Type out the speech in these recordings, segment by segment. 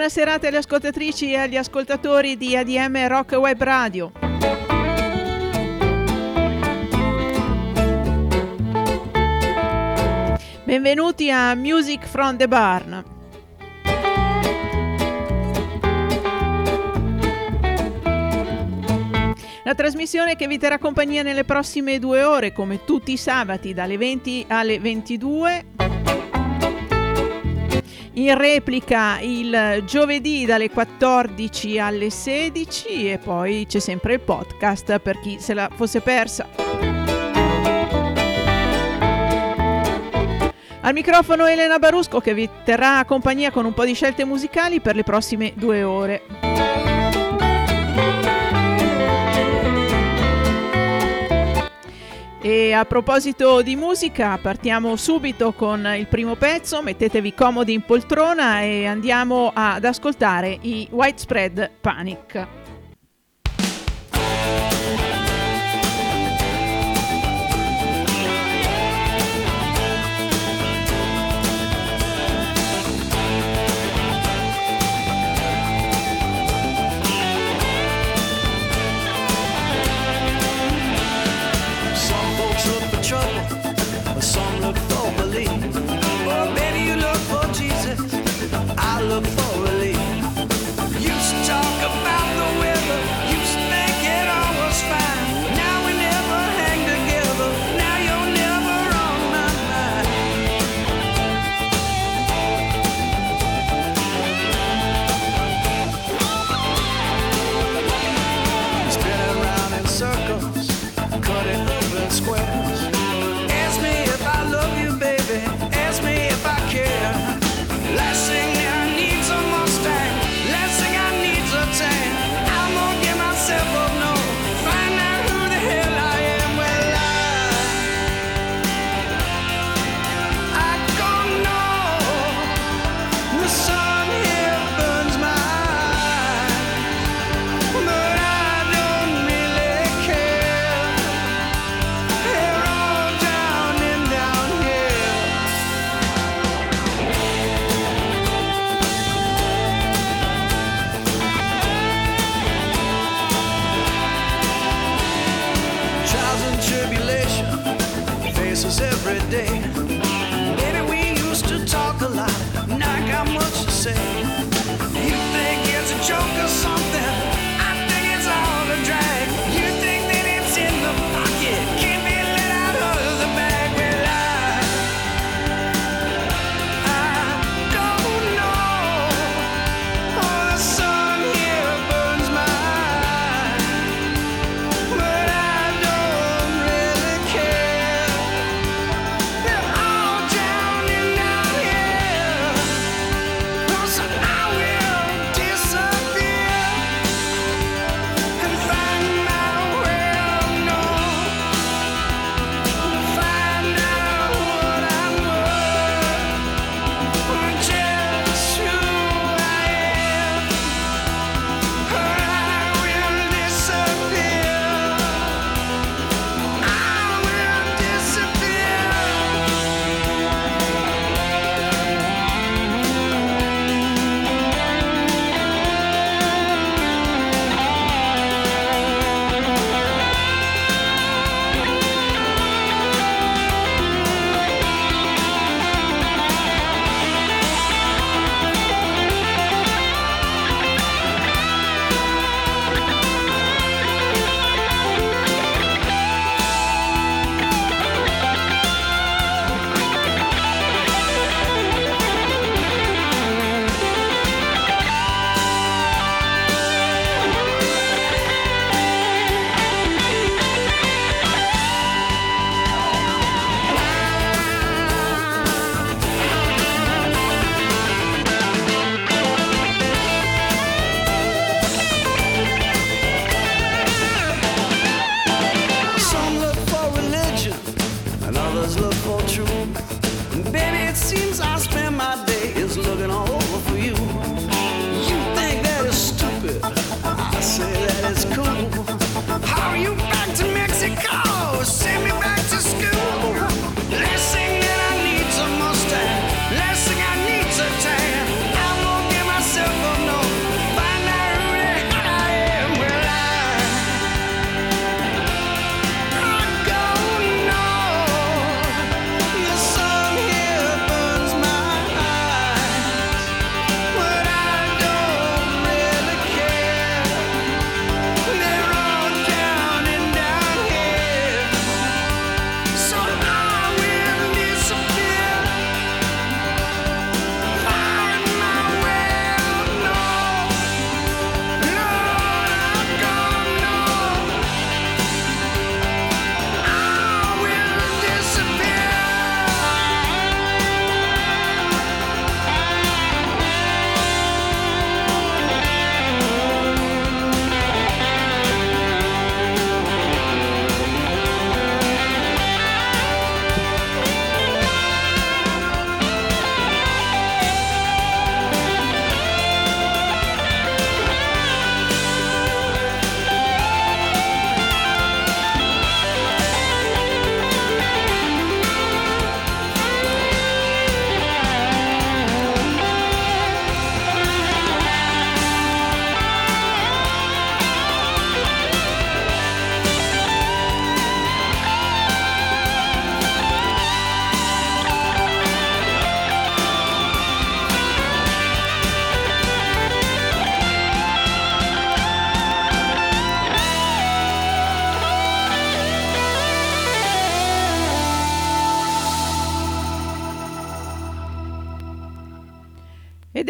buona serata alle ascoltatrici e agli ascoltatori di ADM Rock Web Radio. Benvenuti a Music from the Barn. La trasmissione che vi terrà compagnia nelle prossime due ore, come tutti i sabati, dalle 20 alle 22 in replica il giovedì dalle 14 alle 16 e poi c'è sempre il podcast per chi se la fosse persa. Al microfono Elena Barusco che vi terrà compagnia con un po' di scelte musicali per le prossime due ore. E a proposito di musica, partiamo subito con il primo pezzo, mettetevi comodi in poltrona e andiamo ad ascoltare i Widespread Panic.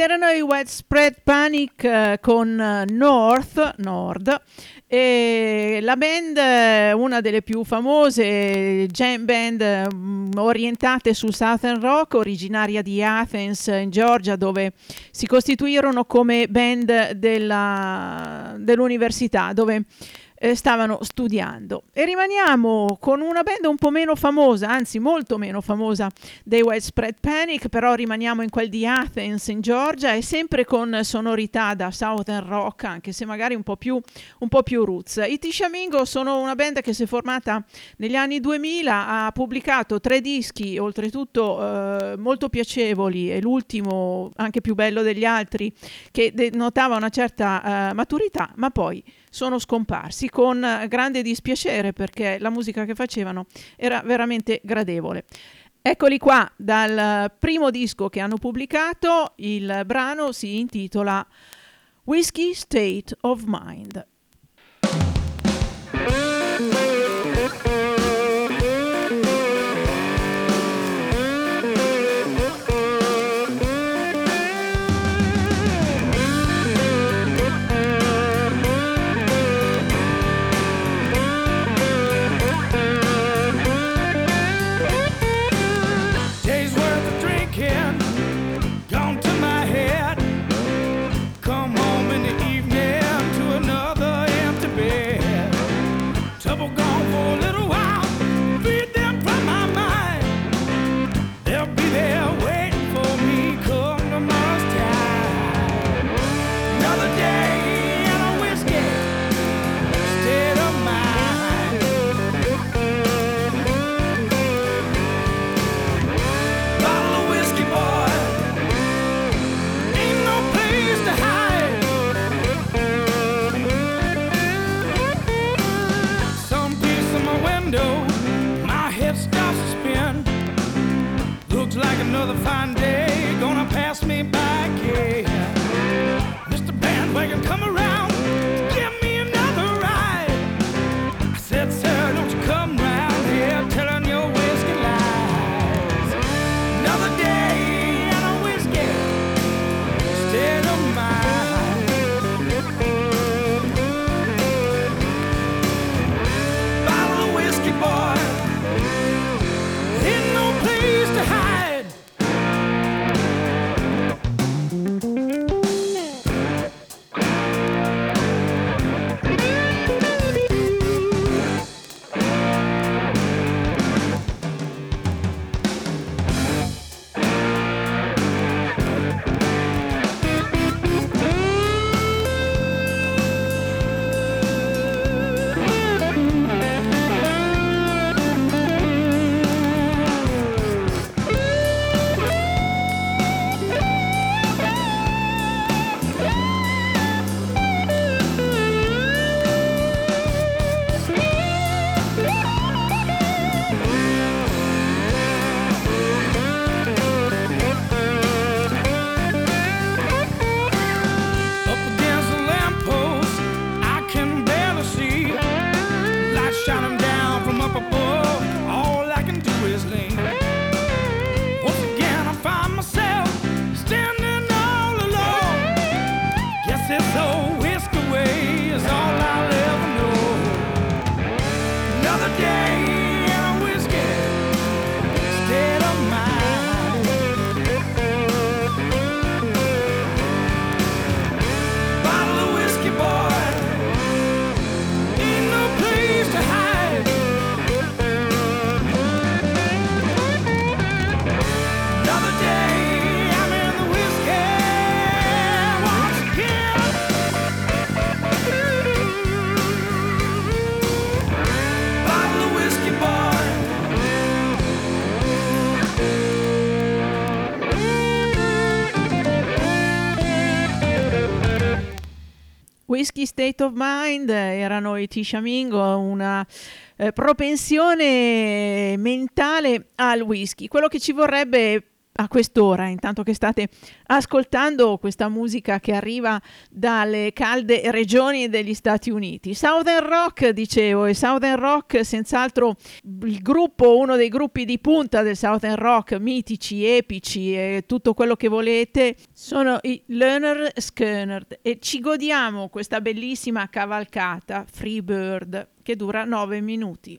Ed erano i Widespread Panic eh, con eh, North, Nord, e la band, eh, una delle più famose jam band um, orientate sul Southern Rock, originaria di Athens in Georgia, dove si costituirono come band della, dell'università, dove eh, stavano studiando. E rimaniamo con una band un po' meno famosa, anzi molto meno famosa dei Widespread Panic, però rimaniamo in quel di Athens in Georgia e sempre con sonorità da Southern Rock, anche se magari un po' più, un po più roots. I Tishamingo sono una band che si è formata negli anni 2000, ha pubblicato tre dischi, oltretutto eh, molto piacevoli e l'ultimo anche più bello degli altri, che denotava una certa eh, maturità, ma poi sono scomparsi con grande dispiacere perché la musica che facevano era veramente gradevole. Eccoli qua dal primo disco che hanno pubblicato, il brano si intitola Whiskey State of Mind. another fine day gonna pass me by. State of Mind erano i Tishamingo, una eh, propensione mentale al whisky. Quello che ci vorrebbe a quest'ora, intanto che state ascoltando questa musica che arriva dalle calde regioni degli Stati Uniti. Southern Rock, dicevo, e Southern Rock senz'altro il gruppo, uno dei gruppi di punta del Southern Rock, mitici, epici e tutto quello che volete, sono i Leonard Skinner e ci godiamo questa bellissima cavalcata Free Bird che dura 9 minuti.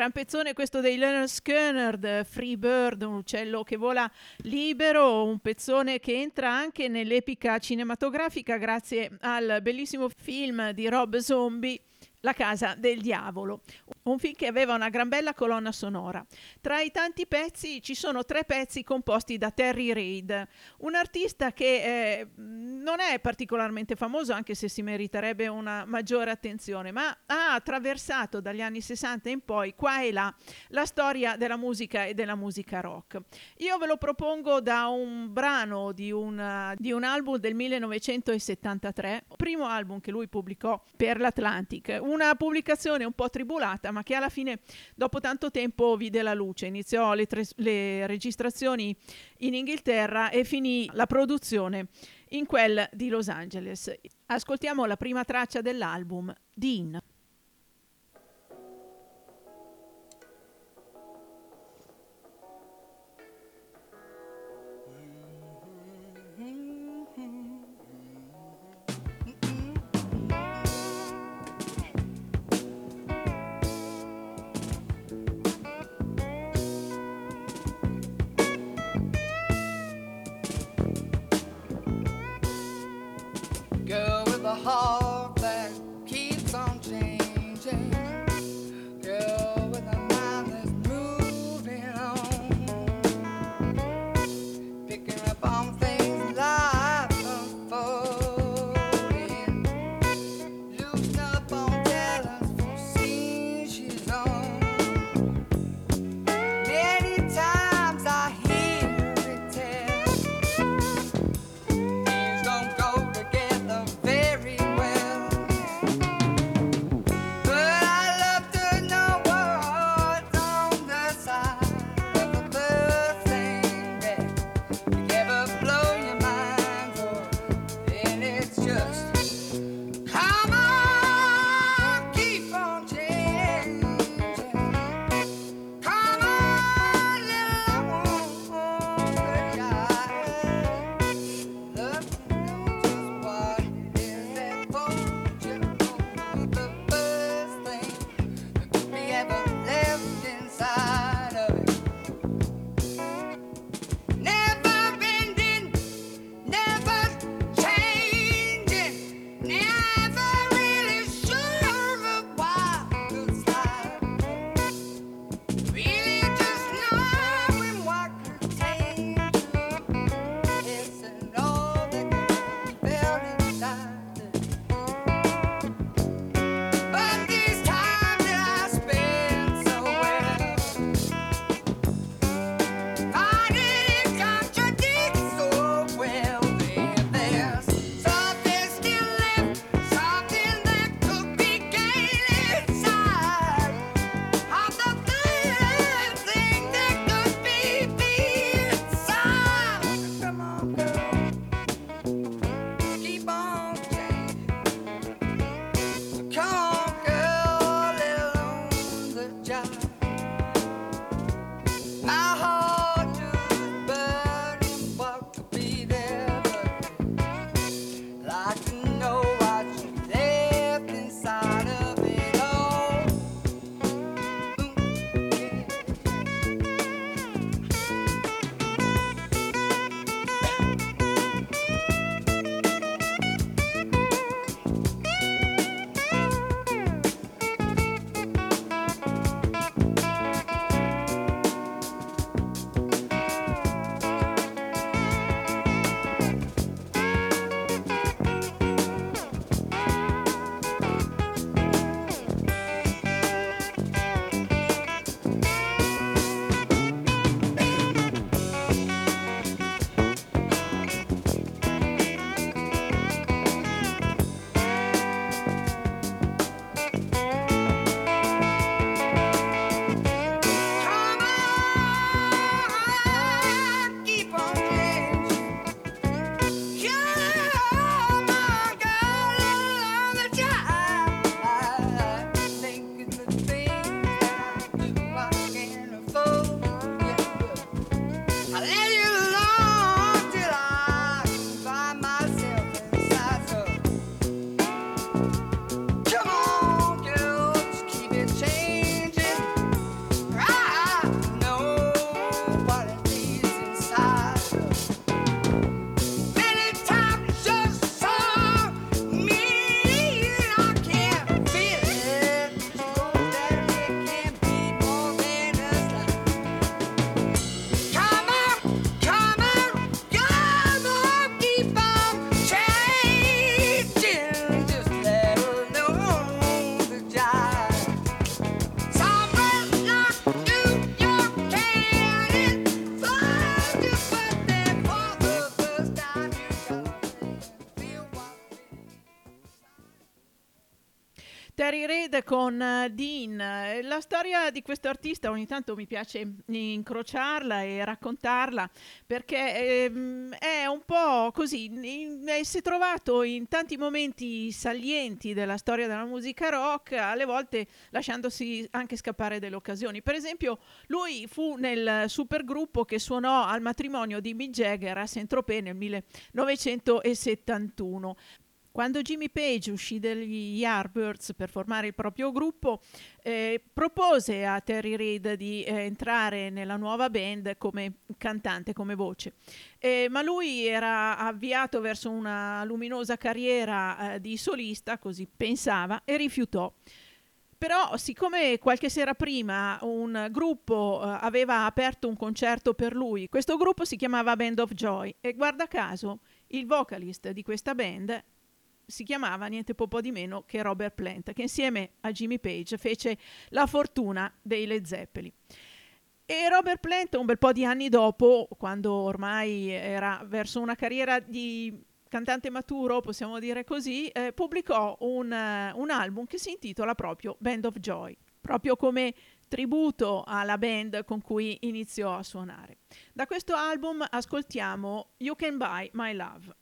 Gran pezzone questo dei Leonard Skinner, Free Bird, un uccello che vola libero, un pezzone che entra anche nell'epica cinematografica grazie al bellissimo film di Rob Zombie la casa del diavolo, un film che aveva una gran bella colonna sonora. Tra i tanti pezzi ci sono tre pezzi composti da Terry Reid, un artista che eh, non è particolarmente famoso anche se si meriterebbe una maggiore attenzione, ma ha attraversato dagli anni 60 in poi qua e là la storia della musica e della musica rock. Io ve lo propongo da un brano di, una, di un album del 1973, primo album che lui pubblicò per l'Atlantic una pubblicazione un po' tribulata, ma che alla fine, dopo tanto tempo, vide la luce. Iniziò le, tre, le registrazioni in Inghilterra e finì la produzione in quel di Los Angeles. Ascoltiamo la prima traccia dell'album, Dean. Con uh, Dean. La storia di questo artista ogni tanto mi piace incrociarla e raccontarla perché ehm, è un po' così, in, si è trovato in tanti momenti salienti della storia della musica rock, alle volte lasciandosi anche scappare delle occasioni. Per esempio, lui fu nel supergruppo che suonò al matrimonio di Mick Jagger a Saint-Tropez nel 1971. Quando Jimmy Page uscì dagli Yardbirds per formare il proprio gruppo, eh, propose a Terry Reid di eh, entrare nella nuova band come cantante, come voce. Eh, ma lui era avviato verso una luminosa carriera eh, di solista, così pensava, e rifiutò. Però, siccome qualche sera prima un gruppo eh, aveva aperto un concerto per lui, questo gruppo si chiamava Band of Joy e guarda caso il vocalist di questa band si chiamava niente po' di meno che Robert Plant, che insieme a Jimmy Page fece la fortuna dei Led Zeppelin. E Robert Plant, un bel po' di anni dopo, quando ormai era verso una carriera di cantante maturo, possiamo dire così, eh, pubblicò un, uh, un album che si intitola proprio Band of Joy, proprio come tributo alla band con cui iniziò a suonare. Da questo album ascoltiamo You Can Buy My Love.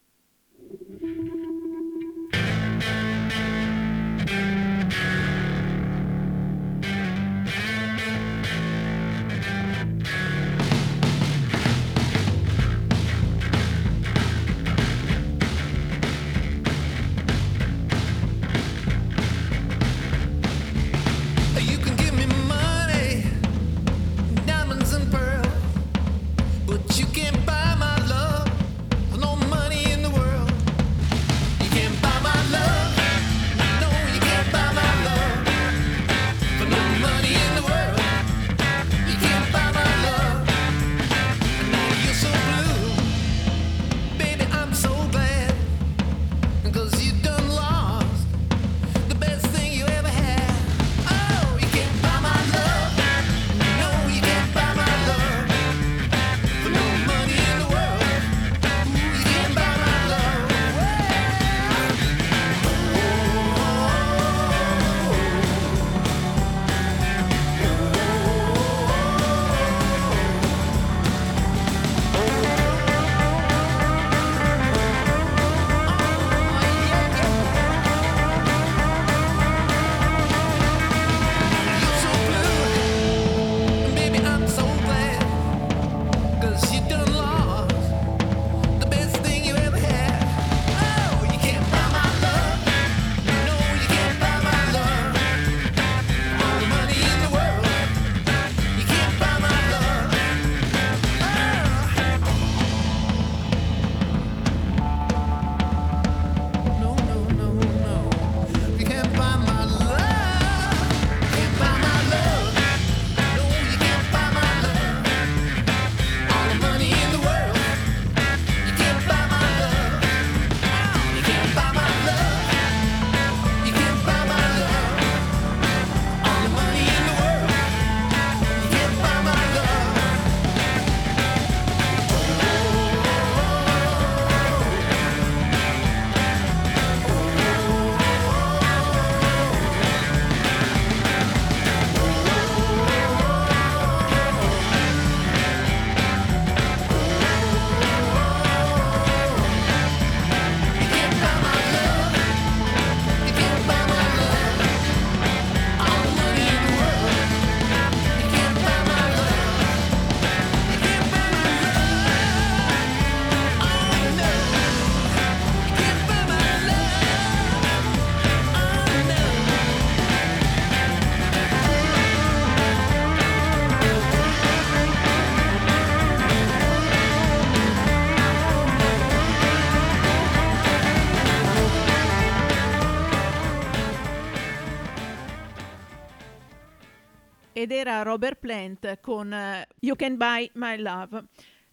Robert Plant con uh, You Can Buy My Love.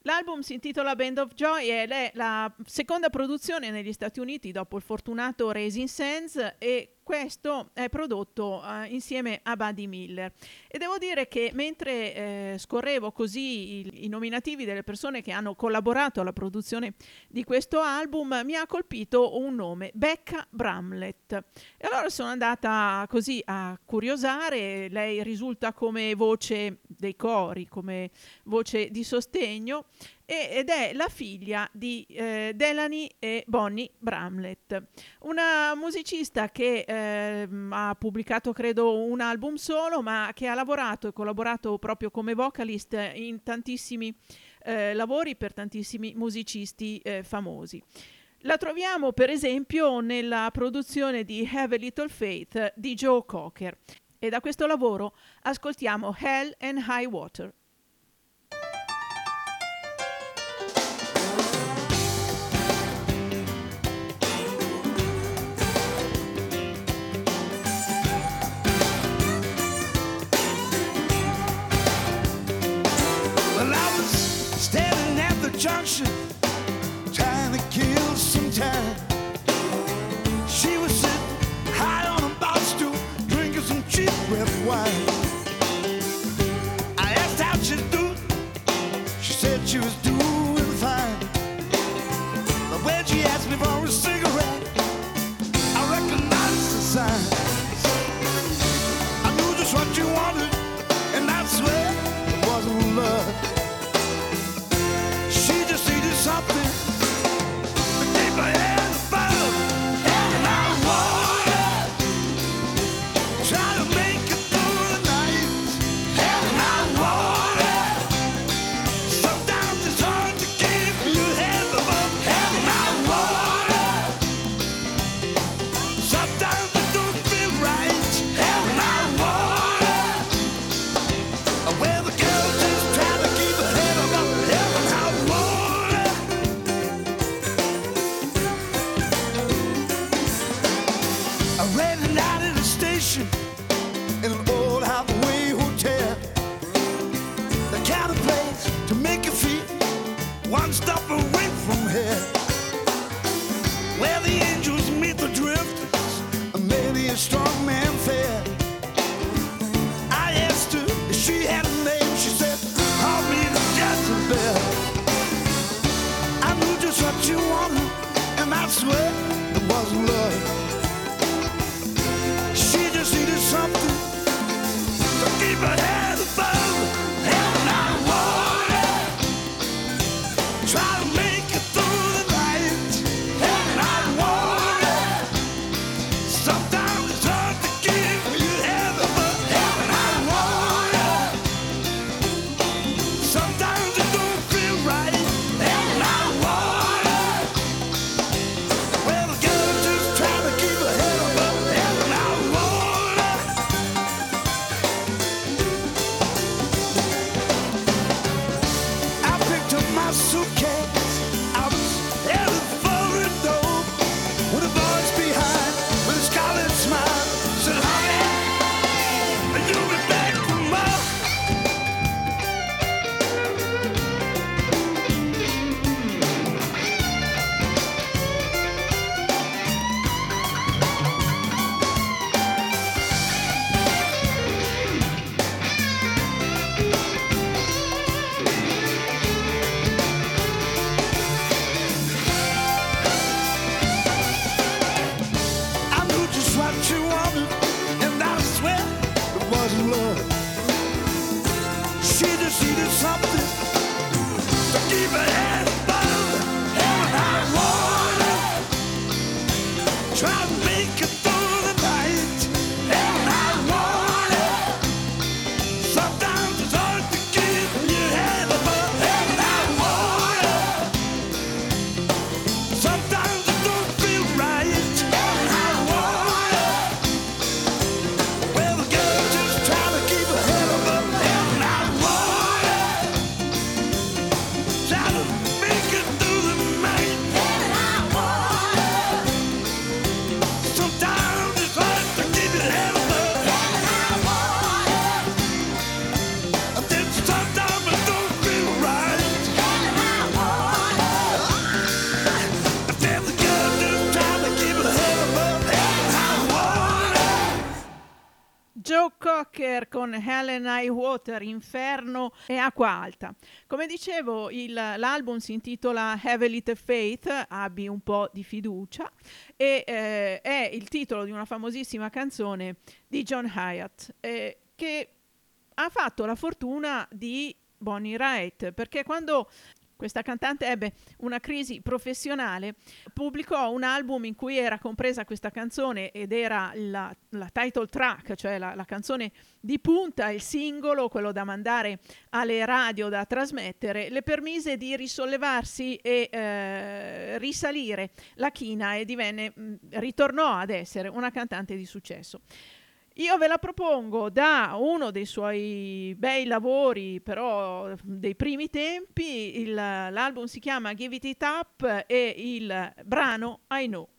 L'album si intitola Band of Joy ed è la seconda produzione negli Stati Uniti dopo il fortunato Raising Sands e questo è prodotto uh, insieme a Buddy Miller e devo dire che mentre eh, scorrevo così i, i, nominativi delle persone che hanno collaborato alla produzione di questo album mi ha colpito un nome, Becca Bramlett. E allora sono andata così a curiosare, lei risulta come voce dei cori, come voce di sostegno ed è la figlia di eh, Delany e Bonnie Bramlett, una musicista che eh, ha pubblicato credo un album solo, ma che ha lavorato e collaborato proprio come vocalist in tantissimi eh, lavori per tantissimi musicisti eh, famosi. La troviamo per esempio nella produzione di Have a Little Faith di Joe Cocker e da questo lavoro ascoltiamo Hell and High Water. Junction, trying to kill some time. She was sitting high on a bar stool, drinking some cheap red wine. Helen High Water, Inferno e Acqua Alta. Come dicevo, il, l'album si intitola Have a Little Faith, abbi un po' di fiducia, e eh, è il titolo di una famosissima canzone di John Hyatt, eh, che ha fatto la fortuna di Bonnie Wright, perché quando questa cantante ebbe una crisi professionale, pubblicò un album in cui era compresa questa canzone ed era la, la title track, cioè la, la, canzone di punta, il singolo, quello da mandare alle radio, da trasmettere, le permise di risollevarsi e eh, risalire la china e divenne, mh, ritornò ad essere una cantante di successo. Io ve la propongo da uno dei suoi bei lavori, però dei primi tempi, il, l'album si chiama Give It It Up e il brano I Know.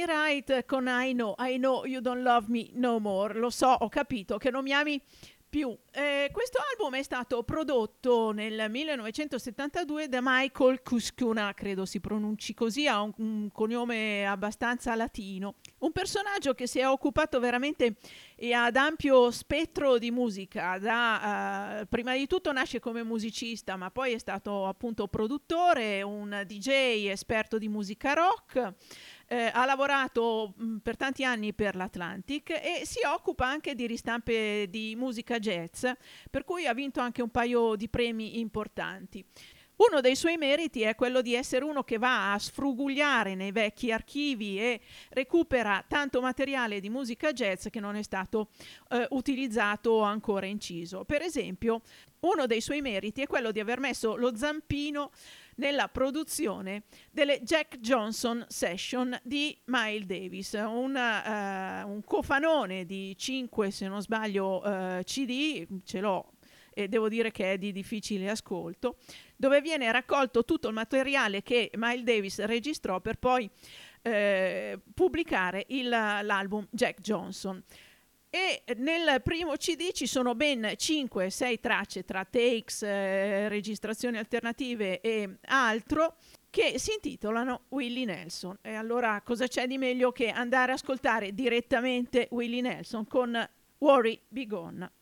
Bonnie Wright con I know, I know you don't love me no more. Lo so, ho capito che non mi ami più. Eh, questo album è stato prodotto nel 1972 da Michael Cuscuna, credo si pronunci così, ha un, un cognome abbastanza latino. Un personaggio che si è occupato veramente e ad ampio spettro di musica, da, uh, prima di tutto nasce come musicista, ma poi è stato appunto produttore, un DJ esperto di musica rock. Eh, ha lavorato mh, per tanti anni per l'Atlantic e si occupa anche di ristampe di musica jazz, per cui ha vinto anche un paio di premi importanti. Uno dei suoi meriti è quello di essere uno che va a sfrugugliare nei vecchi archivi e recupera tanto materiale di musica jazz che non è stato eh, utilizzato o ancora inciso. Per esempio, uno dei suoi meriti è quello di aver messo lo zampino nella produzione delle Jack Johnson Session di Miles Davis, una, uh, un cofanone di 5, se non sbaglio, uh, CD, ce l'ho e devo dire che è di difficile ascolto, dove viene raccolto tutto il materiale che Miles Davis registrò per poi eh, pubblicare il, l'album Jack Johnson. E nel primo CD ci sono ben 5-6 tracce tra takes, eh, registrazioni alternative e altro che si intitolano Willie Nelson. E allora cosa c'è di meglio che andare a ascoltare direttamente Willie Nelson con Worry Be Gone?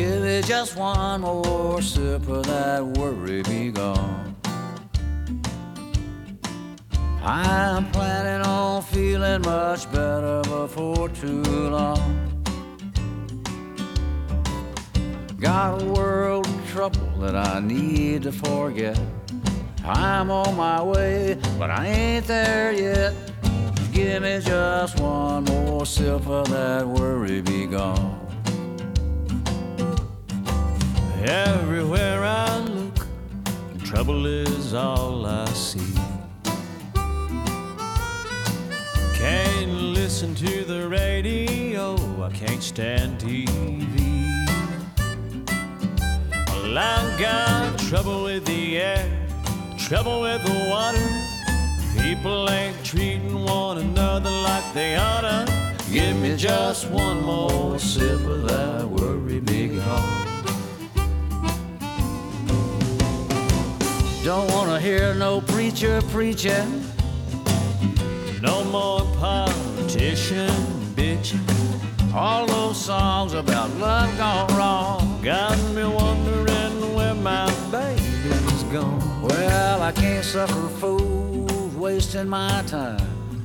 Give it just one more sip of that worry be gone. I'm planning on feeling much better before too long. Got a world of trouble that I need to forget. I'm on my way, but I ain't there yet. Give me just one more sip of that worry be gone. Everywhere I look, trouble is all I see. Can't listen to the radio, I can't stand TV. Well, I've got trouble with the air, trouble with the water. People ain't treating one another like they oughta. Give me just one more sip of that worry big heart. Don't wanna hear no preacher preaching. No more politician bitching. All those songs about love gone wrong. Got me wondering where my baby's gone. Well, I can't suffer fools wasting my time.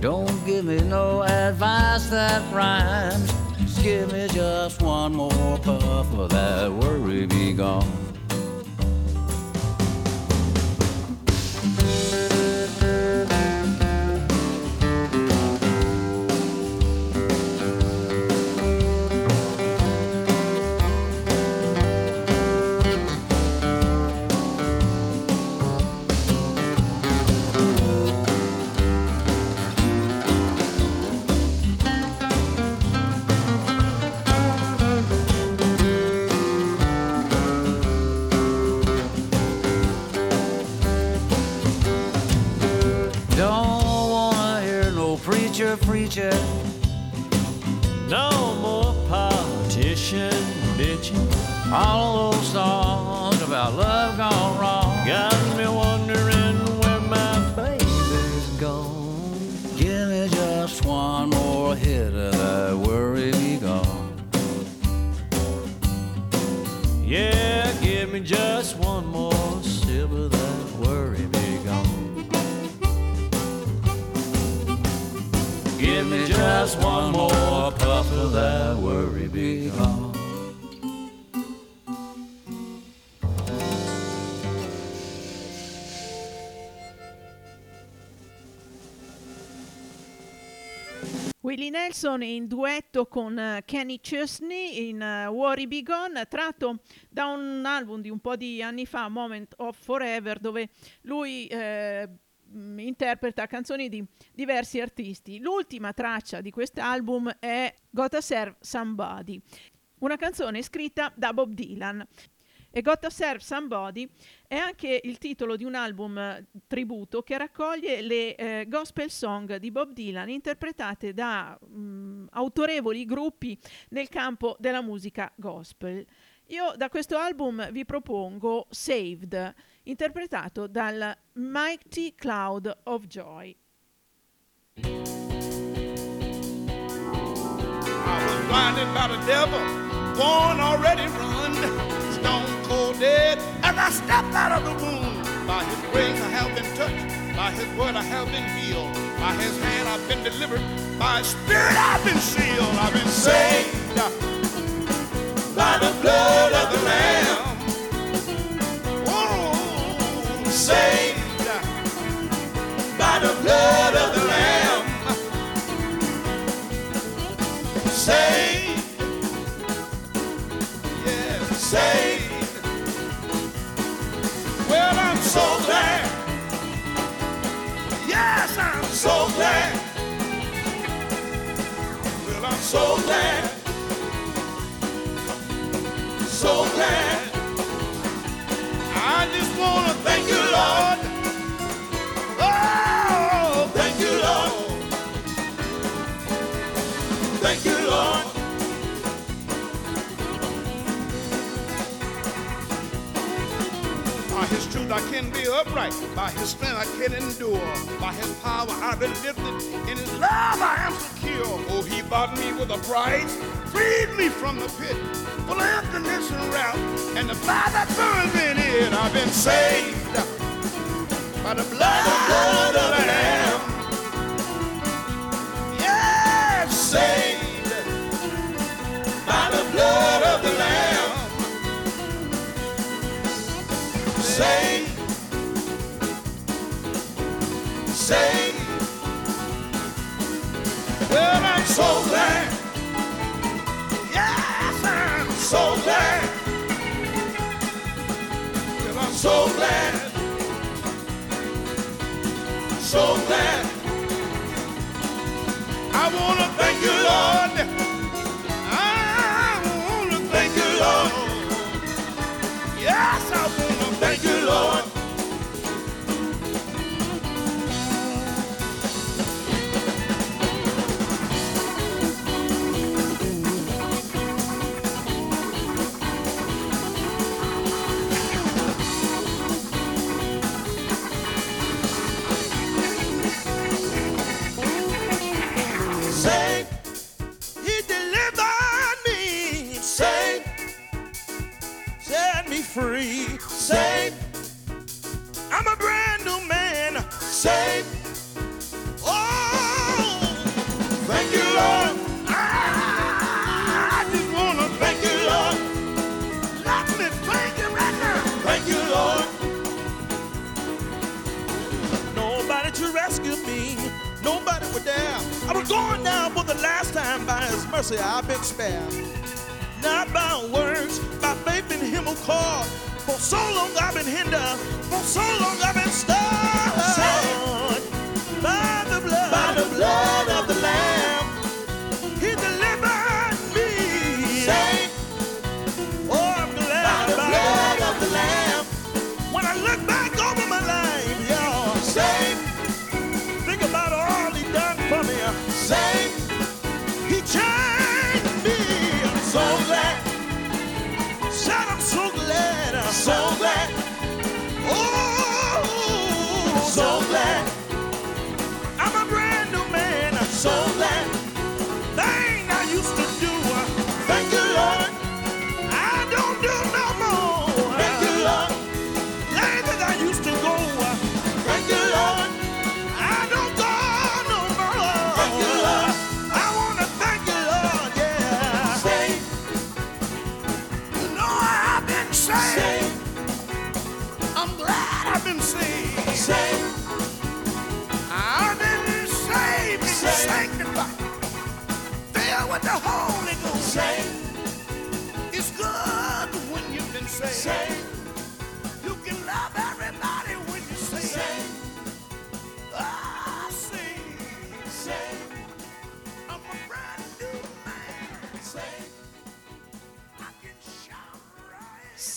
Don't give me no advice that rhymes. Just give me just one more puff of that worry be gone. No preacher. No more politician bitching. All those songs about love gone wrong. Nelson in duetto con eh, Kenny Chesney in eh, Worry Be Gone, tratto da un album di un po' di anni fa, Moment of Forever, dove lui eh, interpreta canzoni di diversi artisti. L'ultima traccia di quest'album è Gotta Serve Somebody, una canzone scritta da Bob Dylan. E Gotta Serve Somebody è anche il titolo di un album eh, tributo che raccoglie le eh, gospel song di Bob Dylan interpretate da mh, autorevoli gruppi nel campo della musica gospel. Io da questo album vi propongo Saved, interpretato dal Mighty Cloud of Joy. I was blinded by the devil, born already run, stone cold dead. As I stepped out of the womb, by his grace I have been touched, by his word I have been healed, by his hand I've been delivered, by his spirit I've been sealed, I've been saved by the blood of the Lamb. Oh, saved by the blood of the Lamb. Saved, yeah, saved. Well, I'm so glad. Yes, I'm so glad. Well, I'm so glad so glad. I just want to thank you, Lord. His truth I can be upright. By his strength I can endure. By his power I've been lifted. In his love I am secure. Oh, he bought me with a price. Freed me from the pit. Full of emptiness and wrath. And the fire that burns in it. I've been saved by the blood, the blood of the Lamb. Yes, saved by the blood of the Lamb. Saved, saved. Well, I'm so glad. Yes, I'm so glad. Well, I'm so glad. So glad. I want to thank you, Lord. I want to thank you, Lord. Yes, I free. Say, I'm a brand new man. Say, oh, thank you, Lord. Ah, I just want to thank you, Lord. Let me thank you right now. Thank you, Lord. Nobody to rescue me. Nobody was there. I was going down for the last time. By His mercy, I've been spared. Not by words, by faith in Him who called. For so long I've been hindered. For so long I've been stuck. By the blood, by the blood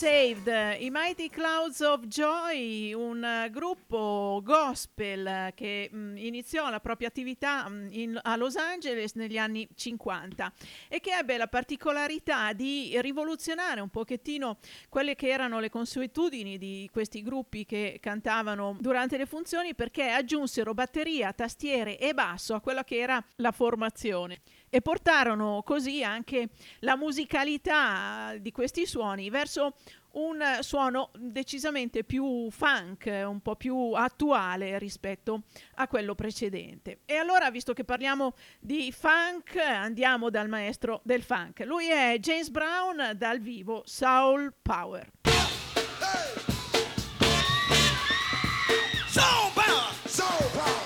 Saved, i Mighty Clouds of Joy, un eh, gruppo gospel eh, che mh, iniziò la propria attività mh, in, a Los Angeles negli anni 50 e che ebbe la particolarità di rivoluzionare un pochettino quelle che erano le consuetudini di questi gruppi che cantavano durante le funzioni perché aggiunsero batteria, tastiere e basso a quella che era la formazione e portarono così anche la musicalità di questi suoni verso un suono decisamente più funk, un po' più attuale rispetto a quello precedente. E allora, visto che parliamo di funk, andiamo dal maestro del funk. Lui è James Brown dal vivo, Soul Power. Hey! Soul Power! Soul Power!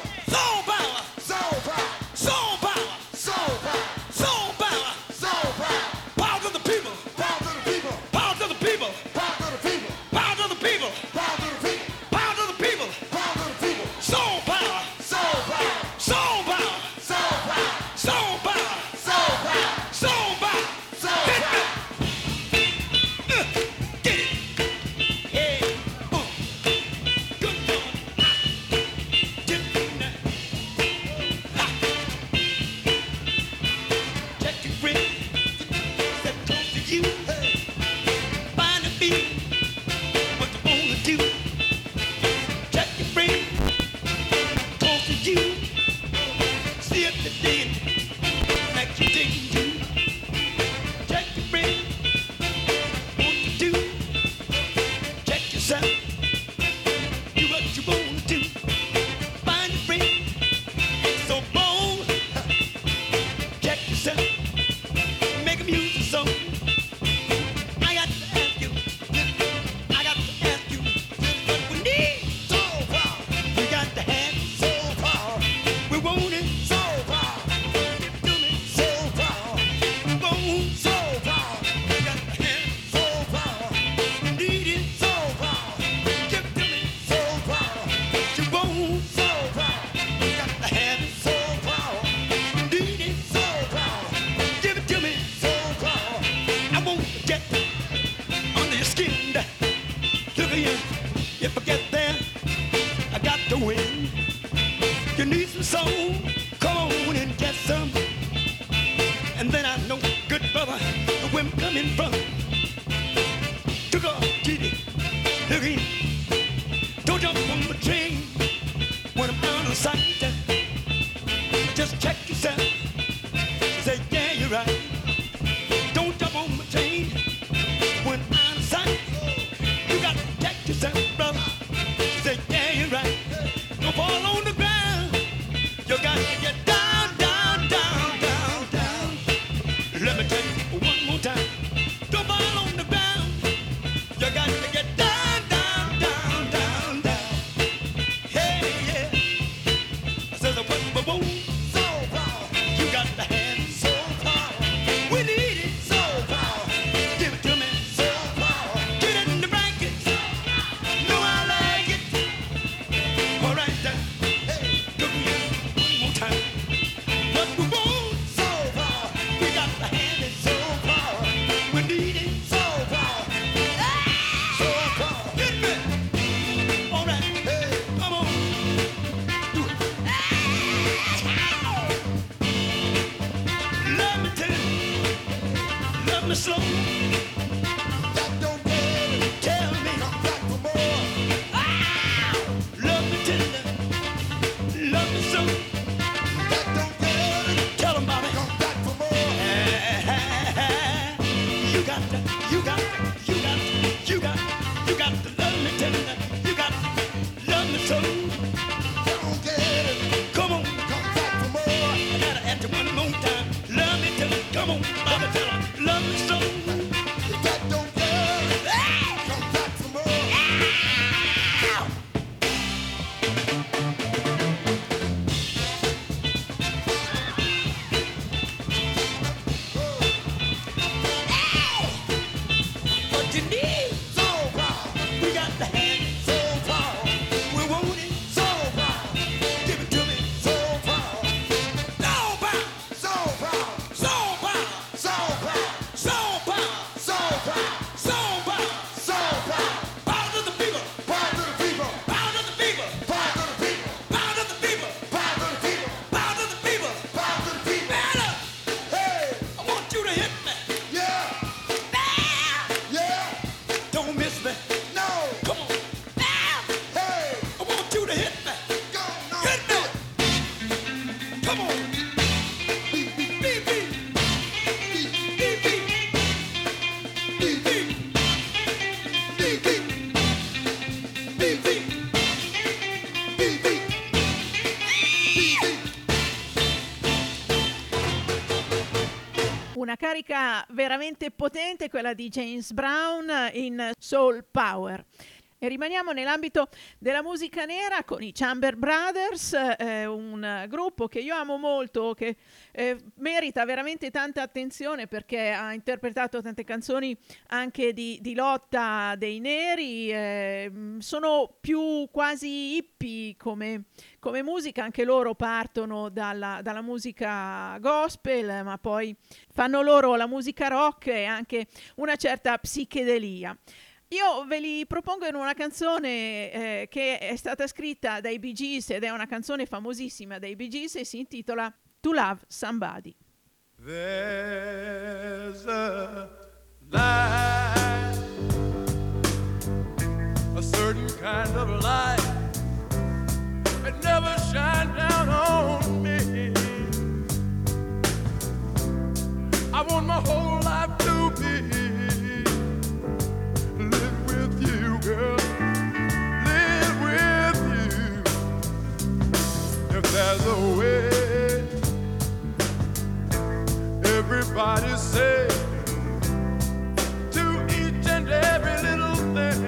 Una carica veramente potente quella di James Brown in Soul Power. E rimaniamo nell'ambito della musica nera con i Chamber Brothers, eh, un gruppo che io amo molto, che eh, merita veramente tanta attenzione perché ha interpretato tante canzoni anche di, di lotta dei neri, eh, sono più quasi hippie come, come, musica, anche loro partono dalla, dalla musica gospel, ma poi fanno loro la musica rock e anche una certa psichedelia. Io ve li propongo in una canzone eh, che è stata scritta dai Bee Gees ed è una canzone famosissima dei Bee Gees e si intitola To Love Somebody. There's a light, a certain kind of light. It never shines down on me. I want my whole life there's a way, everybody say to each and every little thing.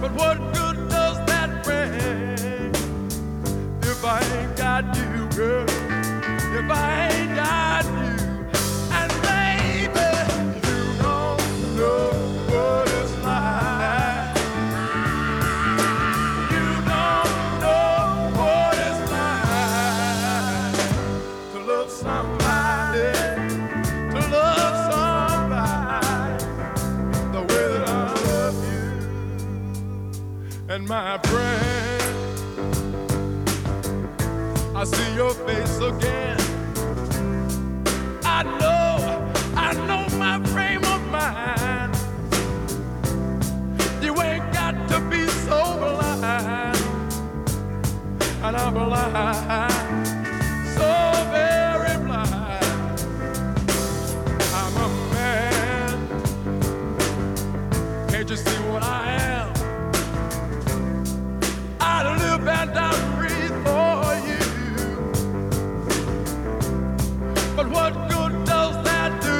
But what good does that bring if I ain't got you, girl? If I ain't and my friend. I see your face again. I know, I know my frame of mind. You ain't got to be so blind, and I'm blind, so very blind. I'm a man. Can't you see what I am? I breathe for you. But what good does that do?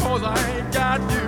Cause I ain't got you,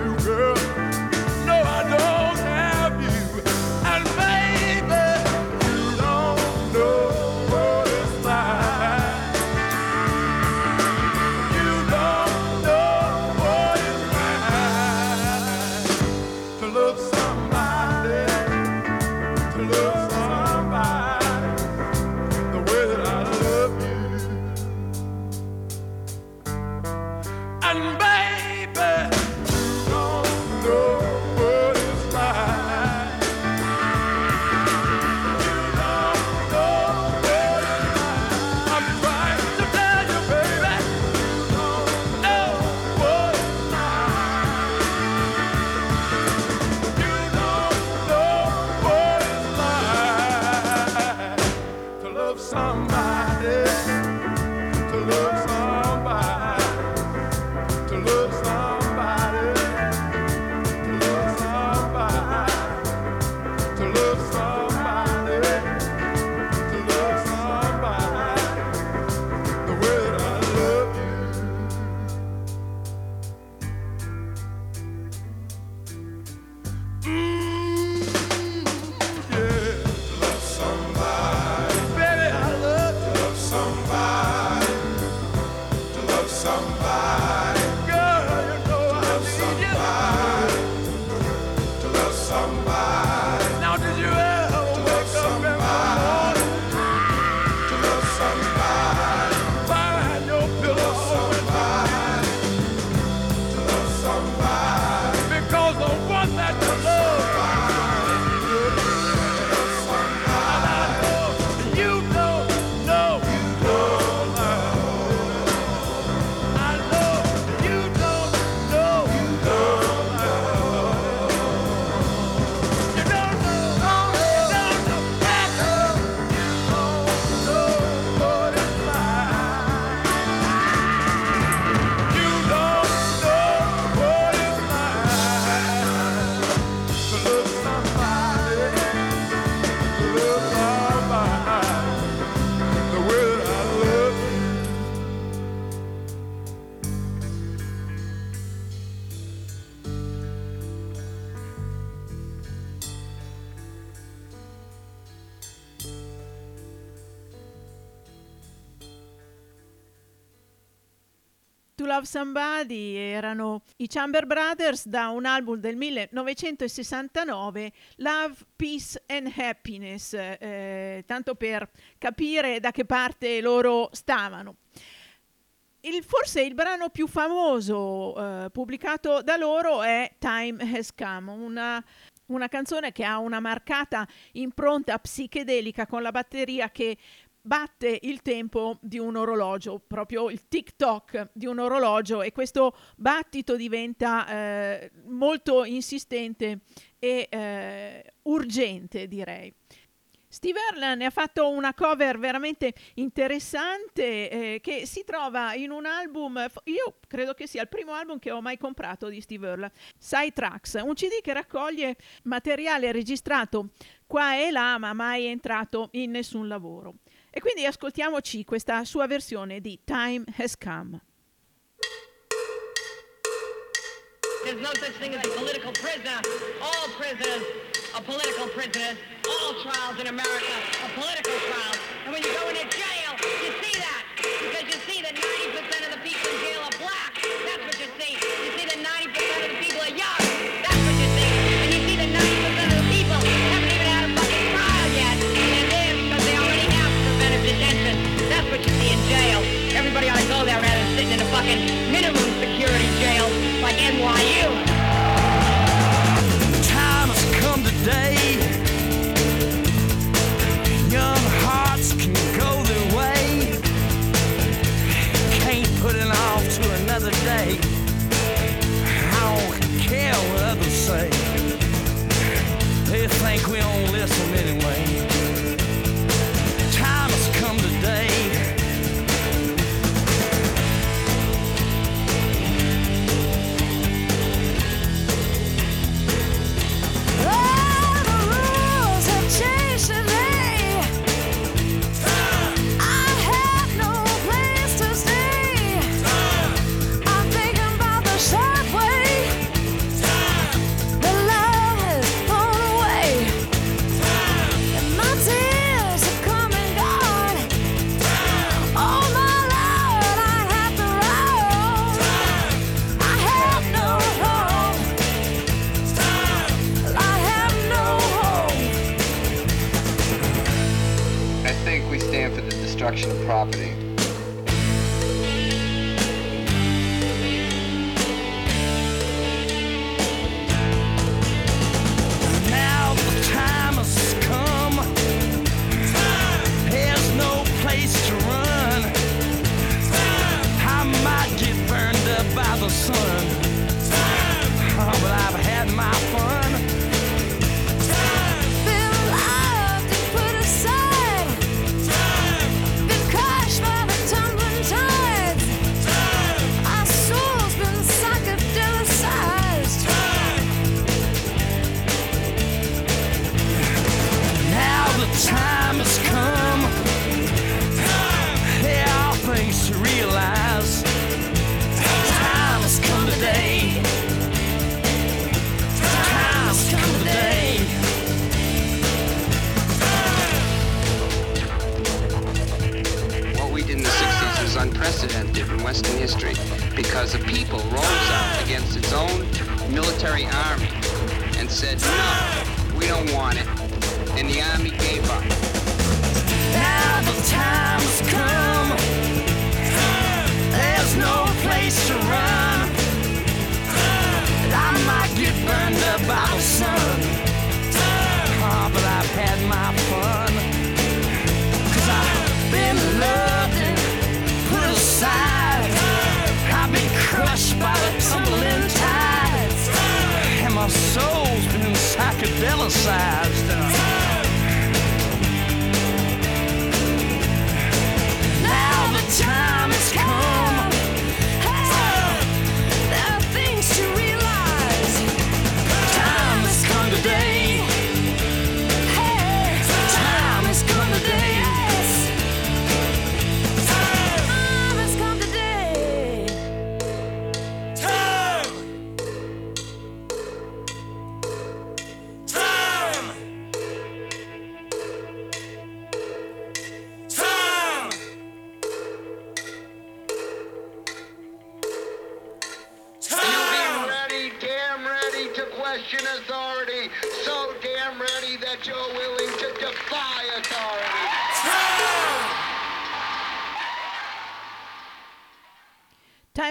Love Somebody erano i Chamber Brothers da un album del 1969, Love, Peace and Happiness, eh, tanto per capire da che parte loro stavano. Il, forse il brano più famoso eh, pubblicato da loro è Time Has Come, una, una canzone che ha una marcata impronta psichedelica con la batteria che batte il tempo di un orologio, proprio il tic-toc di un orologio e questo battito diventa eh, molto insistente e eh, urgente, direi. Steve Earle ne ha fatto una cover veramente interessante eh, che si trova in un album, io credo che sia il primo album che ho mai comprato di Steve Earle, Side Tracks, un CD che raccoglie materiale registrato qua e là ma mai entrato in nessun lavoro. E quindi ascoltiamoci questa sua versione di Time Has Come. There's no such thing as a political prisoner. All prisoners are political prisoners. All trials in America are political trials. And when you go into jail, you see jail. Everybody ought to go there rather than sitting in a fucking minimum security jail like NYU. time has come today. Young hearts can go their way. Can't put it off to another day. I don't care what others say. They think we don't listen anyway.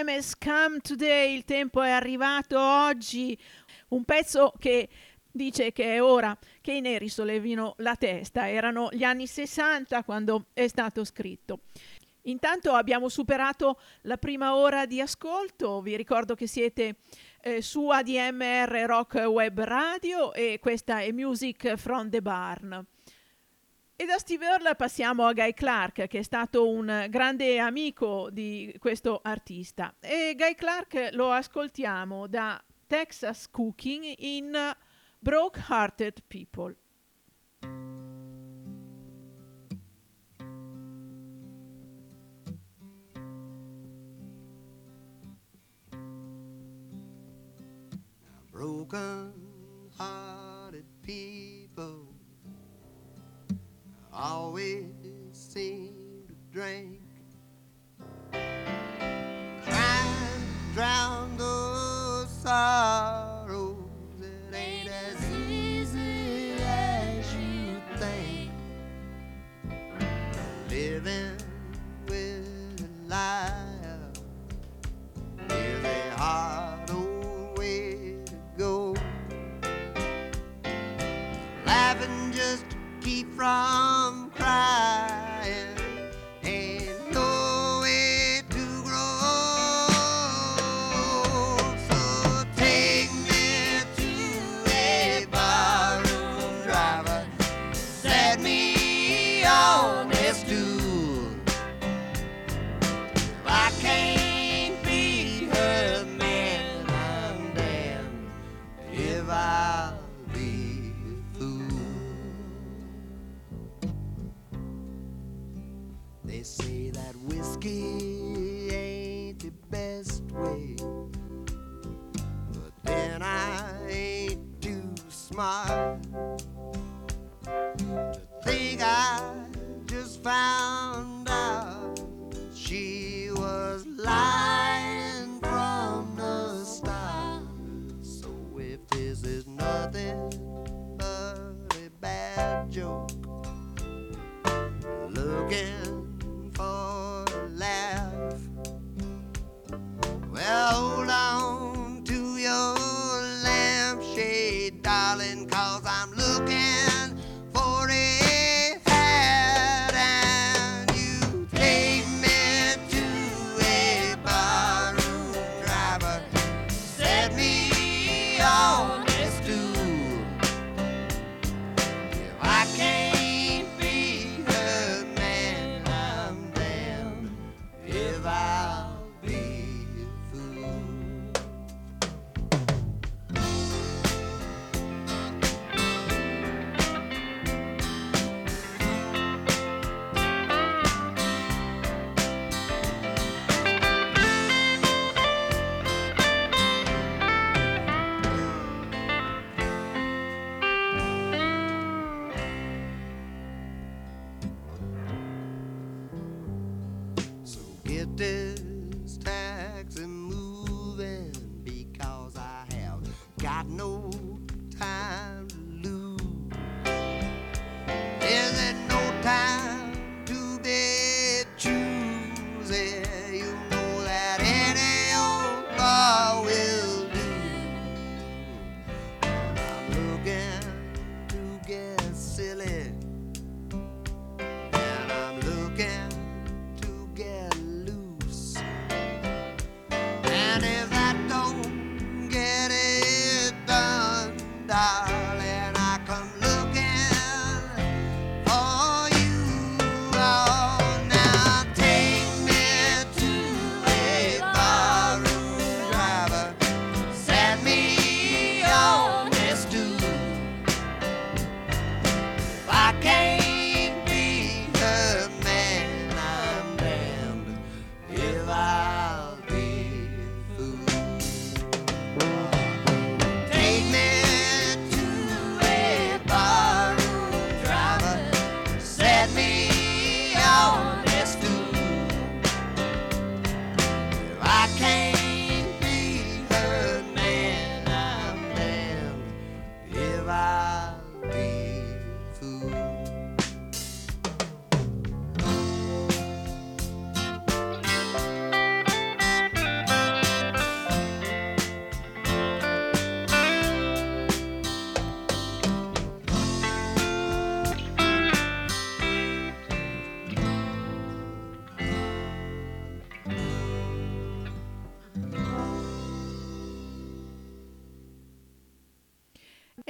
Time has come today, il tempo è arrivato oggi. Un pezzo che dice che è ora che i neri sollevino la testa. Erano gli anni 60 quando è stato scritto. Intanto abbiamo superato la prima ora di ascolto, vi ricordo che siete eh, su ADMR Rock Web Radio e questa è Music from the Barn. E da Steve Earle passiamo a Guy Clark, che è stato un grande amico di questo artista. E Guy Clark lo ascoltiamo da Texas Cooking in Broke Hearted People. Broken hearted people always seem to drain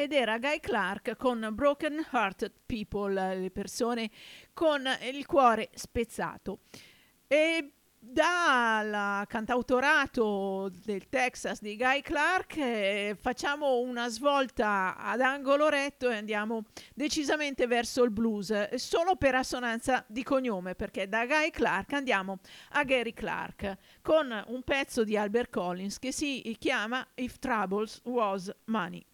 ed era Guy Clark con Broken Hearted People, le persone con il cuore spezzato. E dal cantautorato del Texas di Guy Clark eh, facciamo una svolta ad angolo retto e andiamo decisamente verso il blues, solo per assonanza di cognome, perché da Guy Clark andiamo a Gary Clark con un pezzo di Albert Collins che si chiama If Troubles Was Money.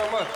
So much.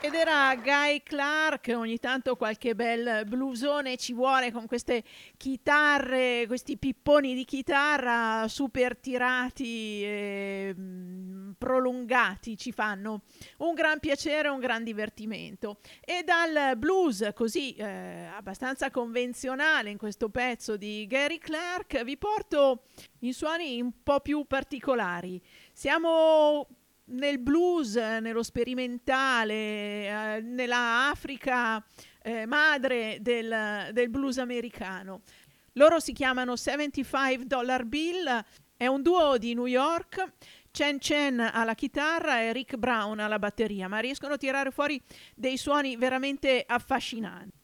Ed era Guy Clark, ogni tanto qualche bel blusone ci vuole con queste chitarre, questi pipponi di chitarra super tirati e mm, prolungati, ci fanno un gran piacere, un gran divertimento. E dal blues così eh, abbastanza convenzionale in questo pezzo di Gary Clark vi porto in suoni un po' più particolari. Siamo nel blues, nello sperimentale, eh, nella Africa eh, madre del, del blues americano. Loro si chiamano 75 Dollar Bill, è un duo di New York. Chen Chen alla chitarra e Rick Brown alla batteria, ma riescono a tirare fuori dei suoni veramente affascinanti.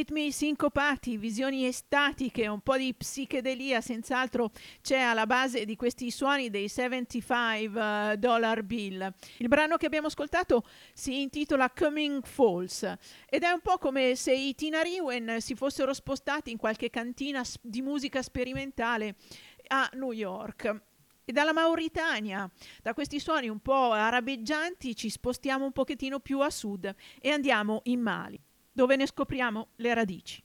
Ritmi sincopati, visioni estatiche, un po' di psichedelia, senz'altro c'è alla base di questi suoni dei 75 dollar bill. Il brano che abbiamo ascoltato si intitola Coming Falls ed è un po' come se i Tina Riwen si fossero spostati in qualche cantina di musica sperimentale a New York. E dalla Mauritania, da questi suoni un po' arabeggianti, ci spostiamo un pochettino più a sud e andiamo in Mali, dove ne scopriamo le radici.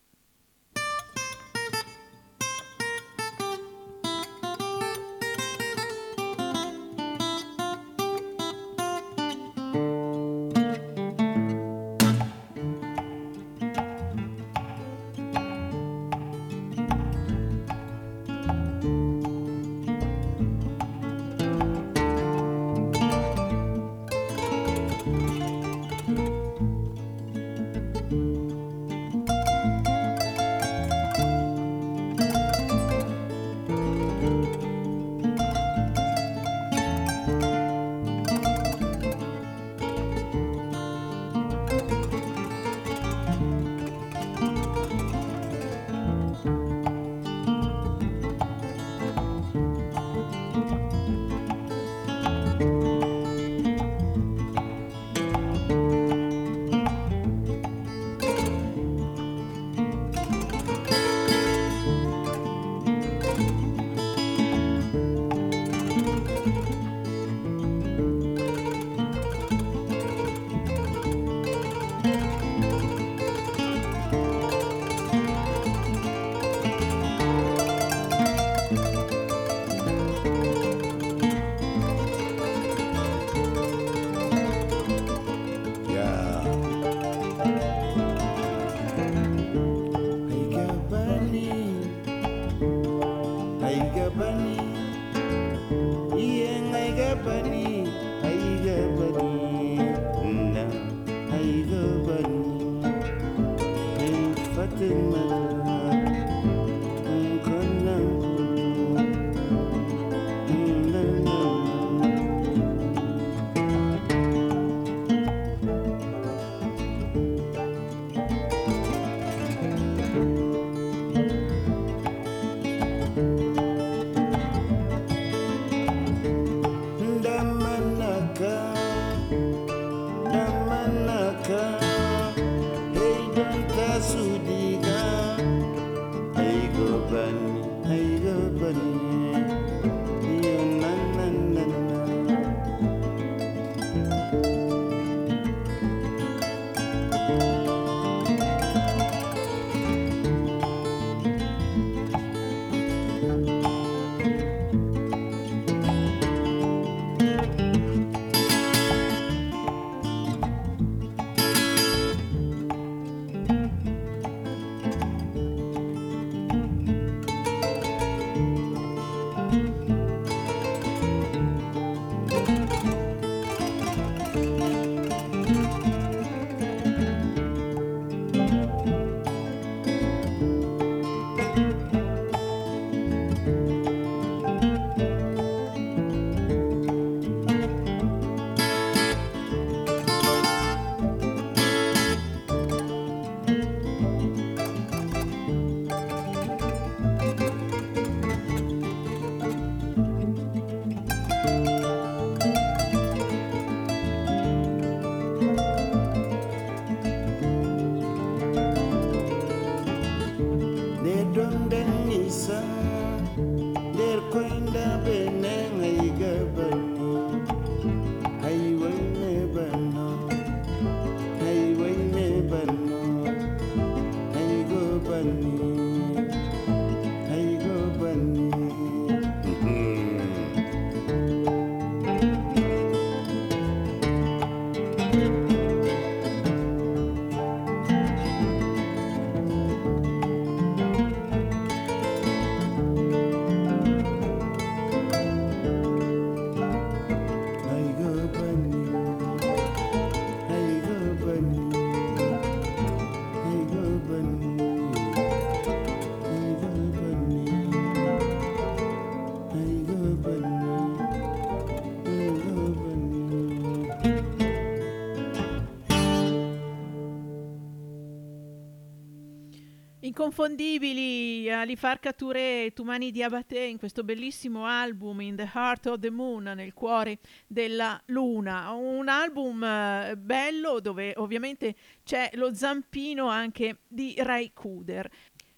inconfondibili eh, Alifar Kature e Tumani Diabate in questo bellissimo album In the Heart of the Moon, nel cuore della luna. Un album eh, bello dove ovviamente c'è lo zampino anche di Ray Kuder.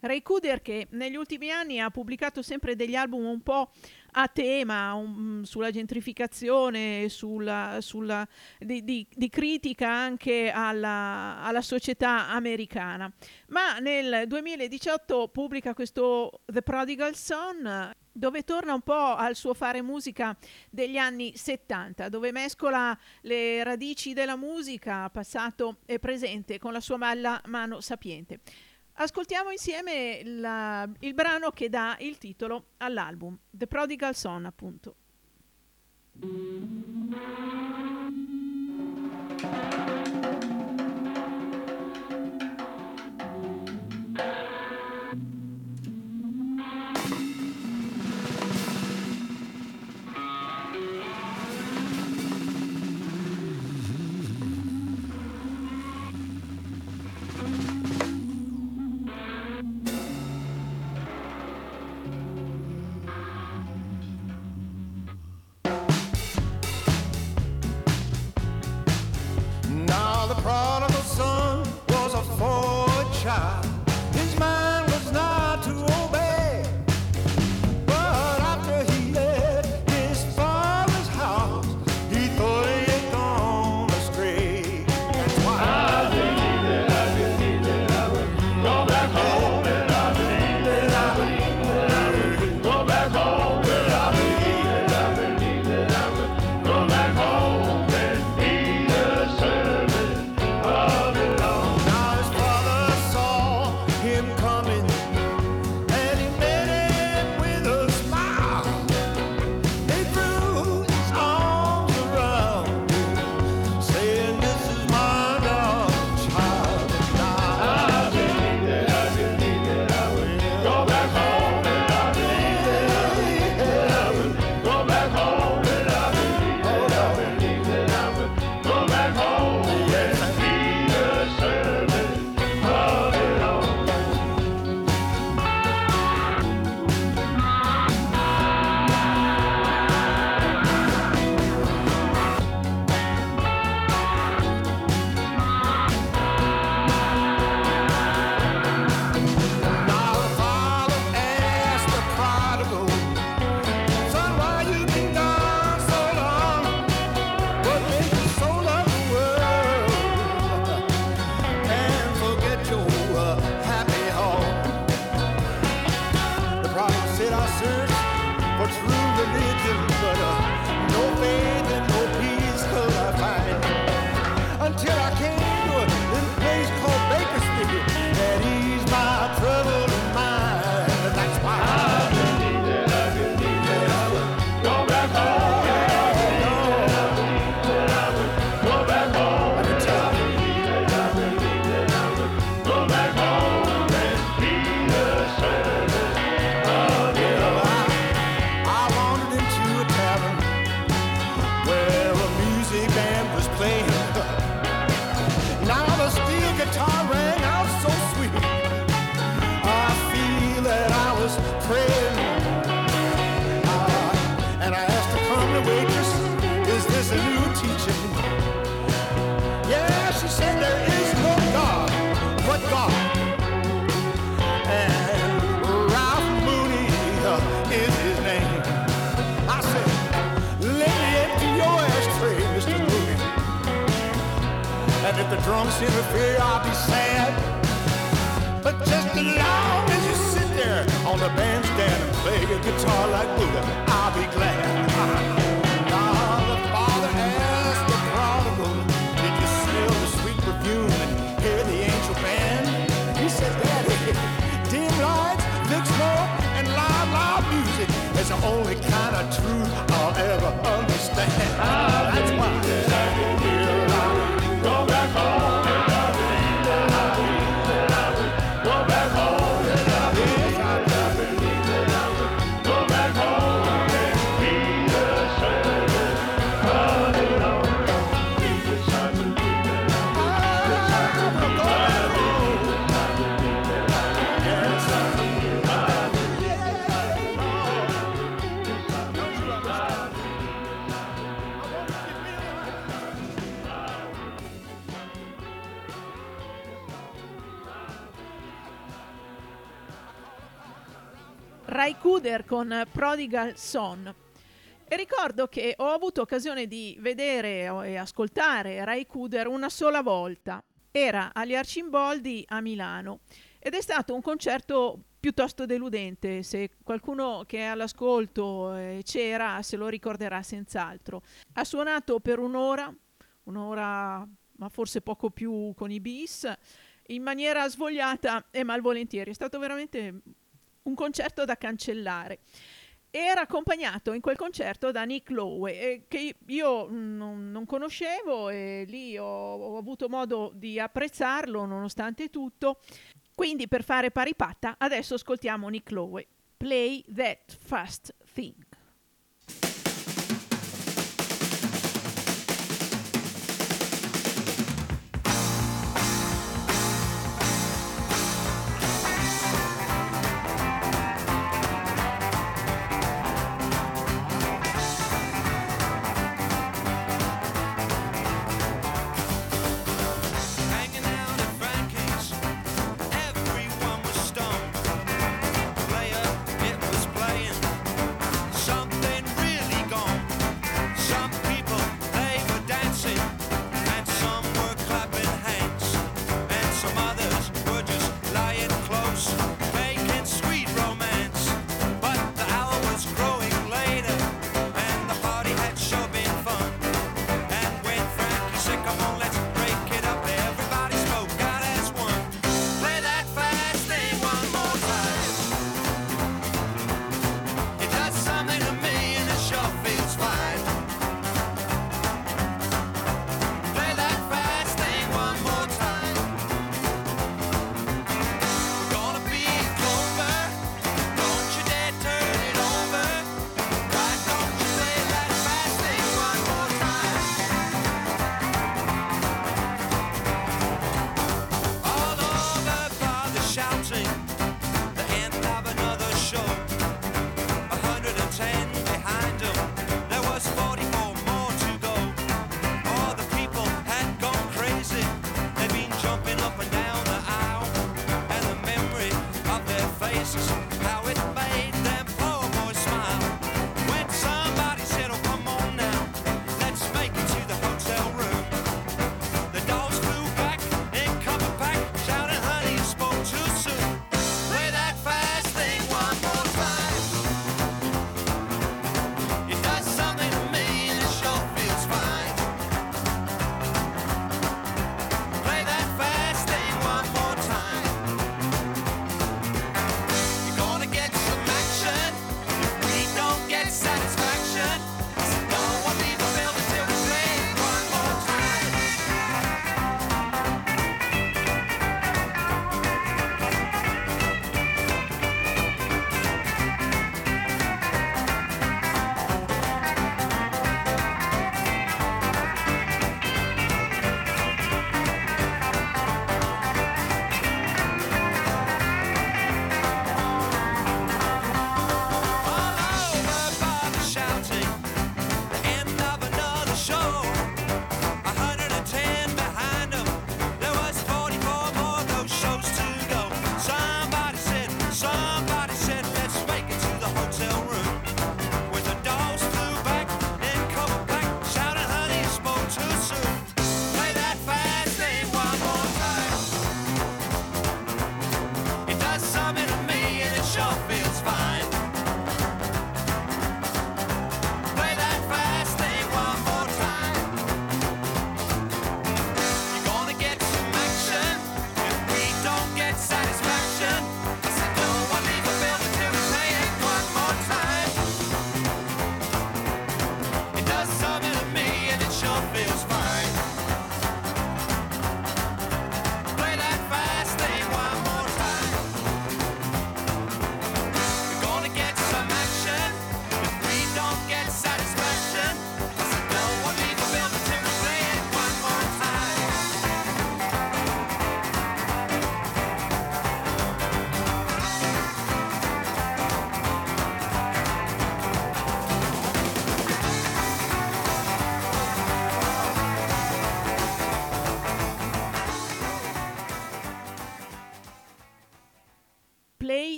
Ray Kuder che negli ultimi anni ha pubblicato sempre degli album un po' a tema um, sulla gentrificazione, sulla, sulla, di, di, di, critica anche alla, alla, società americana. Ma nel 2018 pubblica questo The Prodigal Son dove torna un po' al suo fare musica degli anni 70, dove mescola le radici della musica passato e presente con la sua bella mano sapiente. Ascoltiamo insieme la, il brano che dà il titolo all'album, The Prodigal Son appunto. It's the only kind of truth I'll ever understand. That's why. concludere con Prodigal Son. E ricordo che ho avuto occasione di vedere e ascoltare Ray Kuder una sola volta. Era agli Arcimboldi a Milano ed è stato un concerto piuttosto deludente. Se qualcuno che è all'ascolto eh, c'era se lo ricorderà senz'altro. Ha suonato per un'ora, un'ora ma forse poco più con i bis, in maniera svogliata e malvolentieri. È stato veramente un concerto da cancellare. Era accompagnato in quel concerto da Nick Lowe, eh, che io mm, non, non conoscevo e lì ho, ho avuto modo di apprezzarlo nonostante tutto. Quindi per fare pari patta adesso ascoltiamo Nick Lowe, Play That Fast Thing.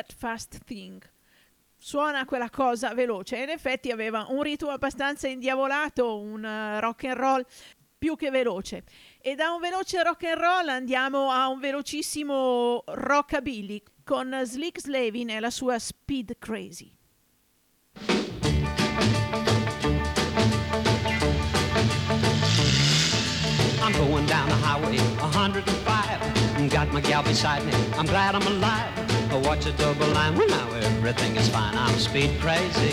that fast thing. Suona quella cosa veloce. In effetti aveva un ritmo abbastanza indiavolato, un uh, rock and roll più che veloce. E da un veloce rock and roll andiamo a un velocissimo rockabilly con Slick Slavin e la sua Speed Crazy. I'm going down the highway 105 Got my gal beside me I'm glad I'm alive I watch a double line. Well, now everything is fine. I'm speed crazy.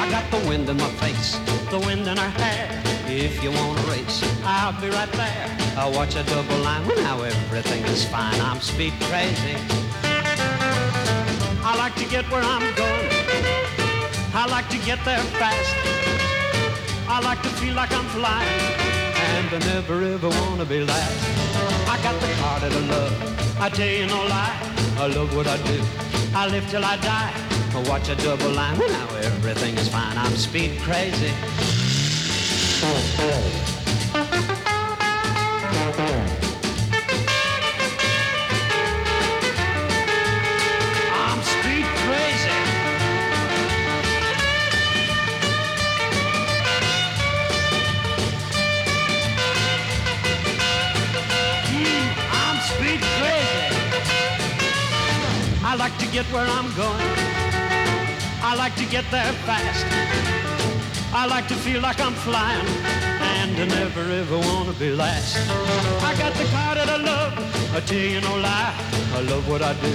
I got the wind in my face, the wind in her hair. If you want to race, I'll be right there. I watch a double line. Well, now everything is fine. I'm speed crazy. I like to get where I'm going. I like to get there fast. I like to feel like I'm flying, and I never ever wanna be last. I got the car that I love. I tell you no lie, oh, I love what I do. I live till I die. I watch a double line. Now everything is fine. I'm speed crazy. Like to get where I'm going. I like to get there fast. I like to feel like I'm flying and I never ever wanna be last. I got the car that I love. I tell you no lie. I love what I do.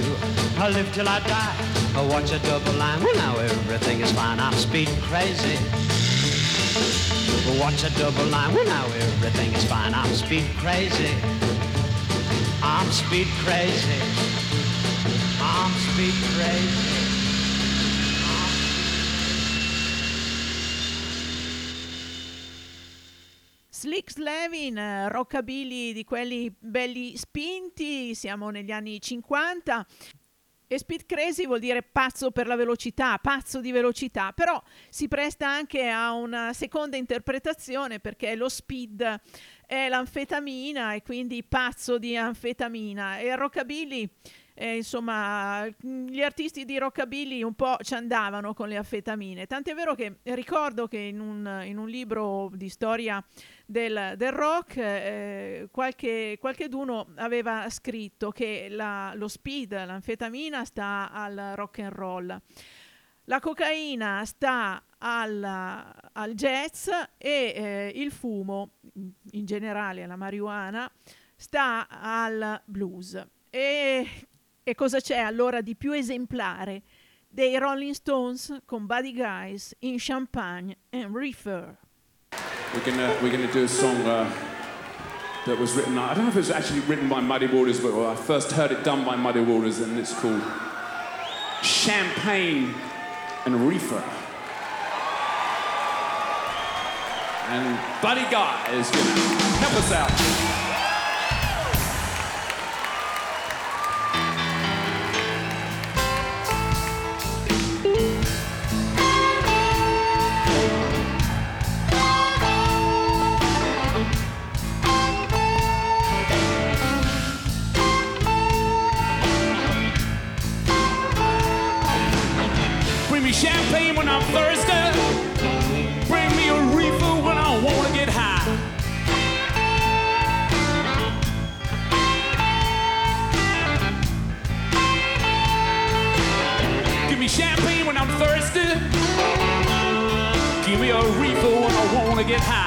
I live till I die. I watch a double line. Well, now everything is fine. I'm speeding crazy. Watch a double line. Well, now everything is fine. I'm speed crazy. I'm speed crazy. Slick Slavin, rockabilly di quelli belli spinti, siamo negli anni 50. E speed crazy vuol dire pazzo per la velocità, pazzo di velocità, però si presta anche a una seconda interpretazione perché lo speed è l'anfetamina e quindi pazzo di anfetamina e il rockabilly eh, insomma, gli artisti di rockabilly un po' ci andavano con le anfetamine. Tant'è vero che ricordo che in un, in un libro di storia del, del rock eh, qualche, qualcheduno aveva scritto che la- lo speed, l'anfetamina, sta al rock and roll. La cocaina sta al, al jazz e eh, il fumo, in generale la marijuana, sta al blues. E, e cosa c'è allora di più esemplare dei Rolling Stones con Buddy Guys in Champagne and Reefer? We're gonna we're gonna do a song uh, that was written. I don't know if it was actually written by Muddy Waters, but I first heard it done by Muddy Waters, and it's called Champagne and Reefer. And Buddy Guy is gonna help us out. Get high.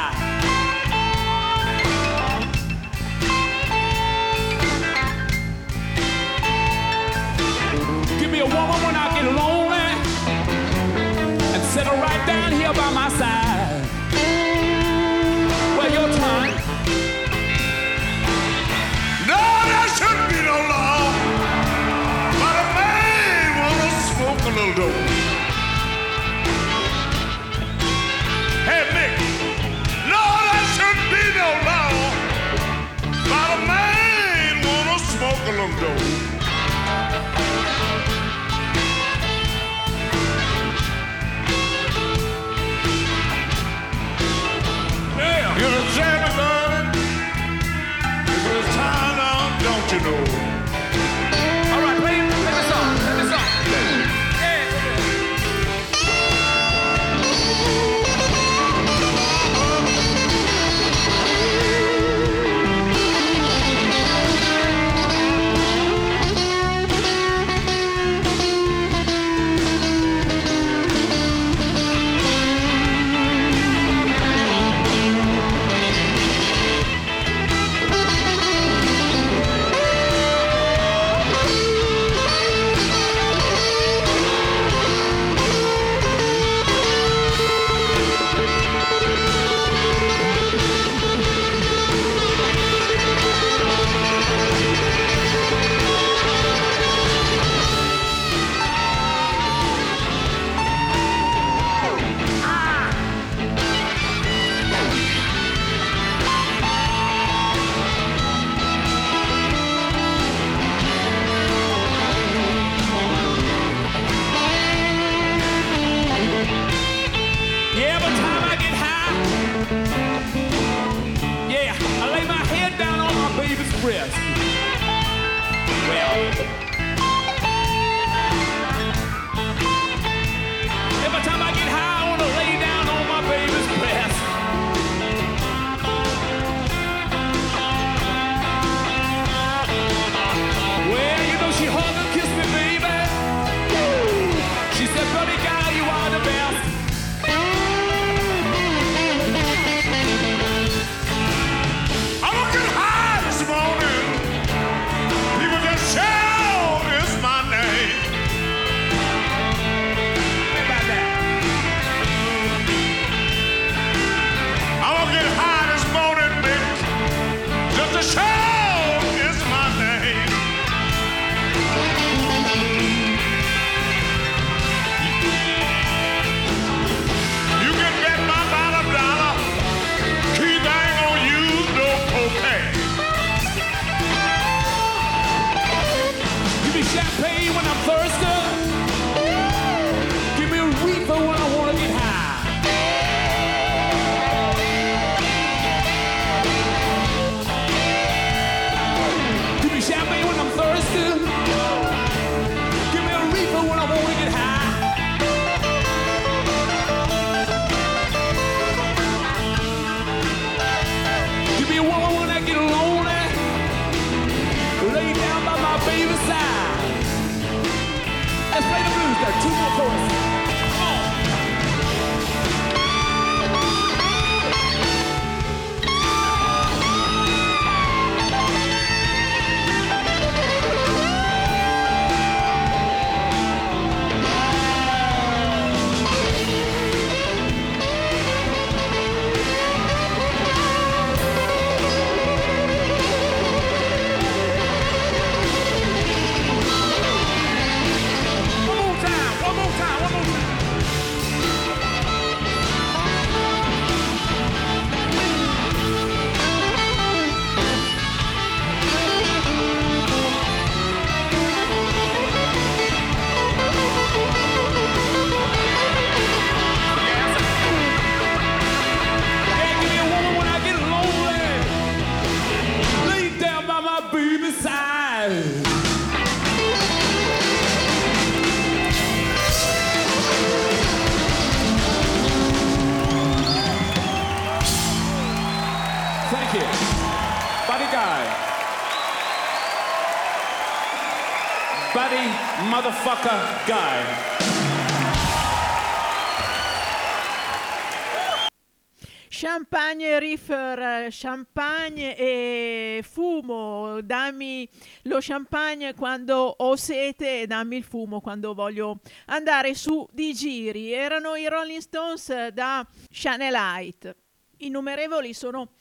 Champagne quando ho sete e dammi il fumo quando voglio andare su di giri. Erano i Rolling Stones da Chanelite. Innumerevoli sono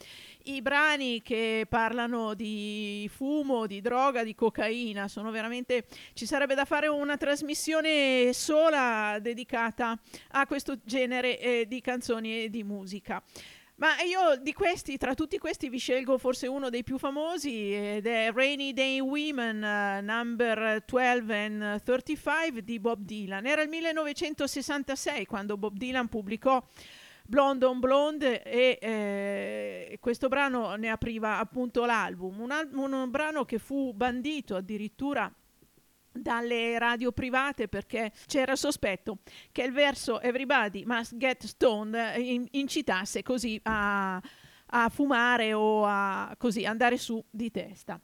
i brani che parlano di fumo, di droga, di cocaina. Sono veramente. Ci sarebbe da fare una trasmissione sola dedicata a questo genere eh, di canzoni e di musica. Ma io di questi, tra tutti questi, vi scelgo forse uno dei più famosi ed è Rainy Day Women, eh, number 12 and 35 di Bob Dylan. Era il 1966 quando Bob Dylan pubblicò Blonde on Blonde e eh, questo brano ne apriva appunto l'album, un, al- un brano che fu bandito addirittura dalle radio private perché c'era sospetto che il verso Everybody must get stoned in- incitasse così a, a fumare o a così andare su di testa.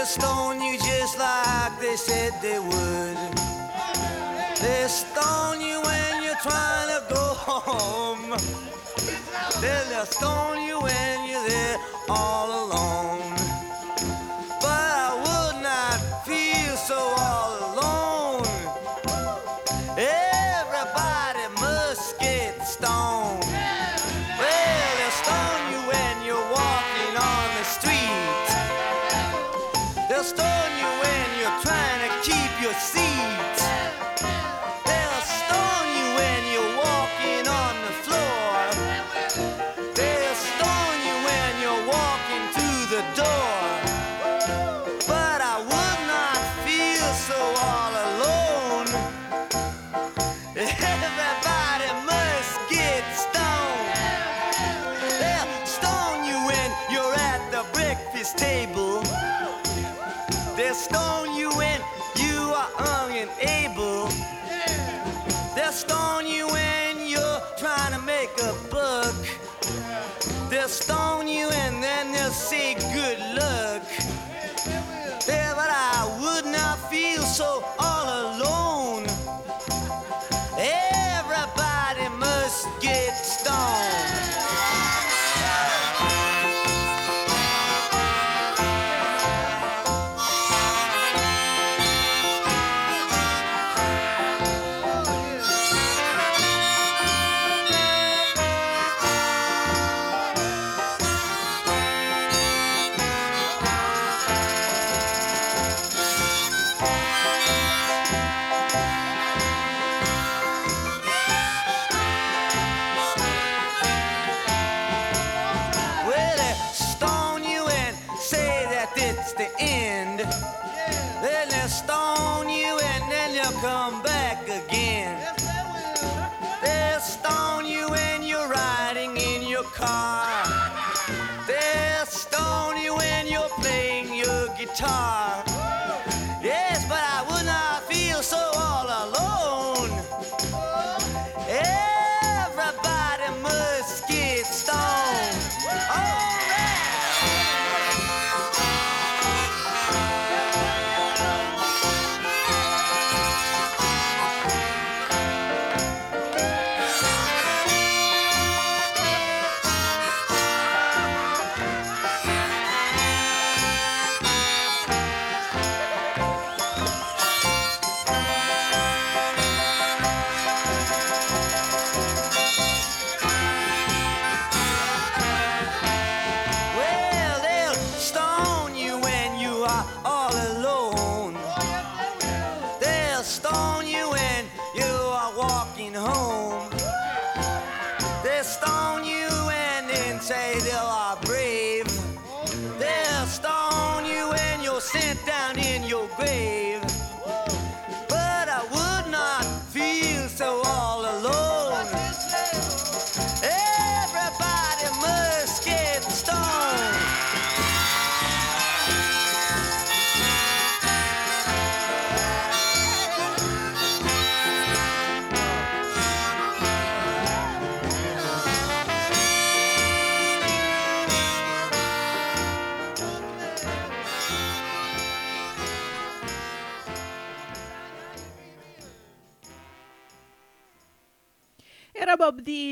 They'll stone you just like they said they would. They'll stone you when you're trying to go home. They'll stone you when you're there all alone.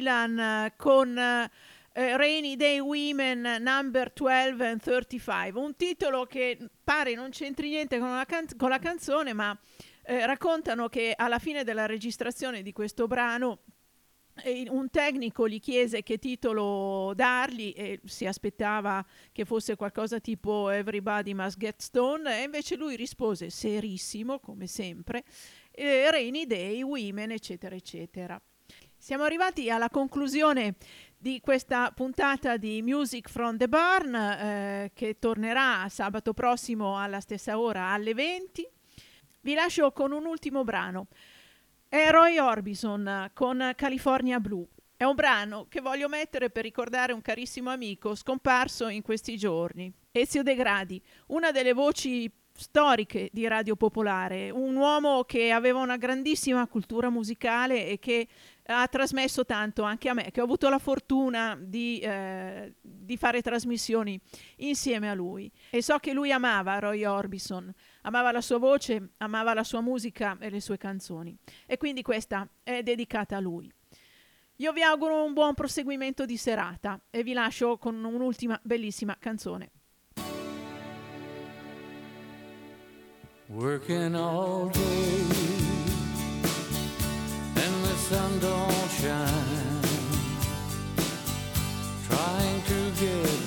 Dylan eh, con eh, Rainy Day Women Number 12 and 35, un titolo che pare non c'entri niente con la, can- con la canzone, ma eh, raccontano che alla fine della registrazione di questo brano eh, un tecnico gli chiese che titolo dargli e si aspettava che fosse qualcosa tipo Everybody Must Get Stoned e invece lui rispose serissimo come sempre eh, Rainy Day, Women eccetera eccetera. Siamo arrivati alla conclusione di questa puntata di Music from the Barn eh, che tornerà sabato prossimo alla stessa ora alle 20. Vi lascio con un ultimo brano. È Roy Orbison con California Blue. È un brano che voglio mettere per ricordare un carissimo amico scomparso in questi giorni, Ezio De Gradi, una delle voci storiche di Radio Popolare, un uomo che aveva una grandissima cultura musicale e che ha trasmesso tanto anche a me, che ho avuto la fortuna di, eh, di fare trasmissioni insieme a lui. E so che lui amava Roy Orbison, amava la sua voce, amava la sua musica e le sue canzoni. E quindi questa è dedicata a lui. Io vi auguro un buon proseguimento di serata e vi lascio con un'ultima bellissima canzone. Working all day sun don't shine. Trying to get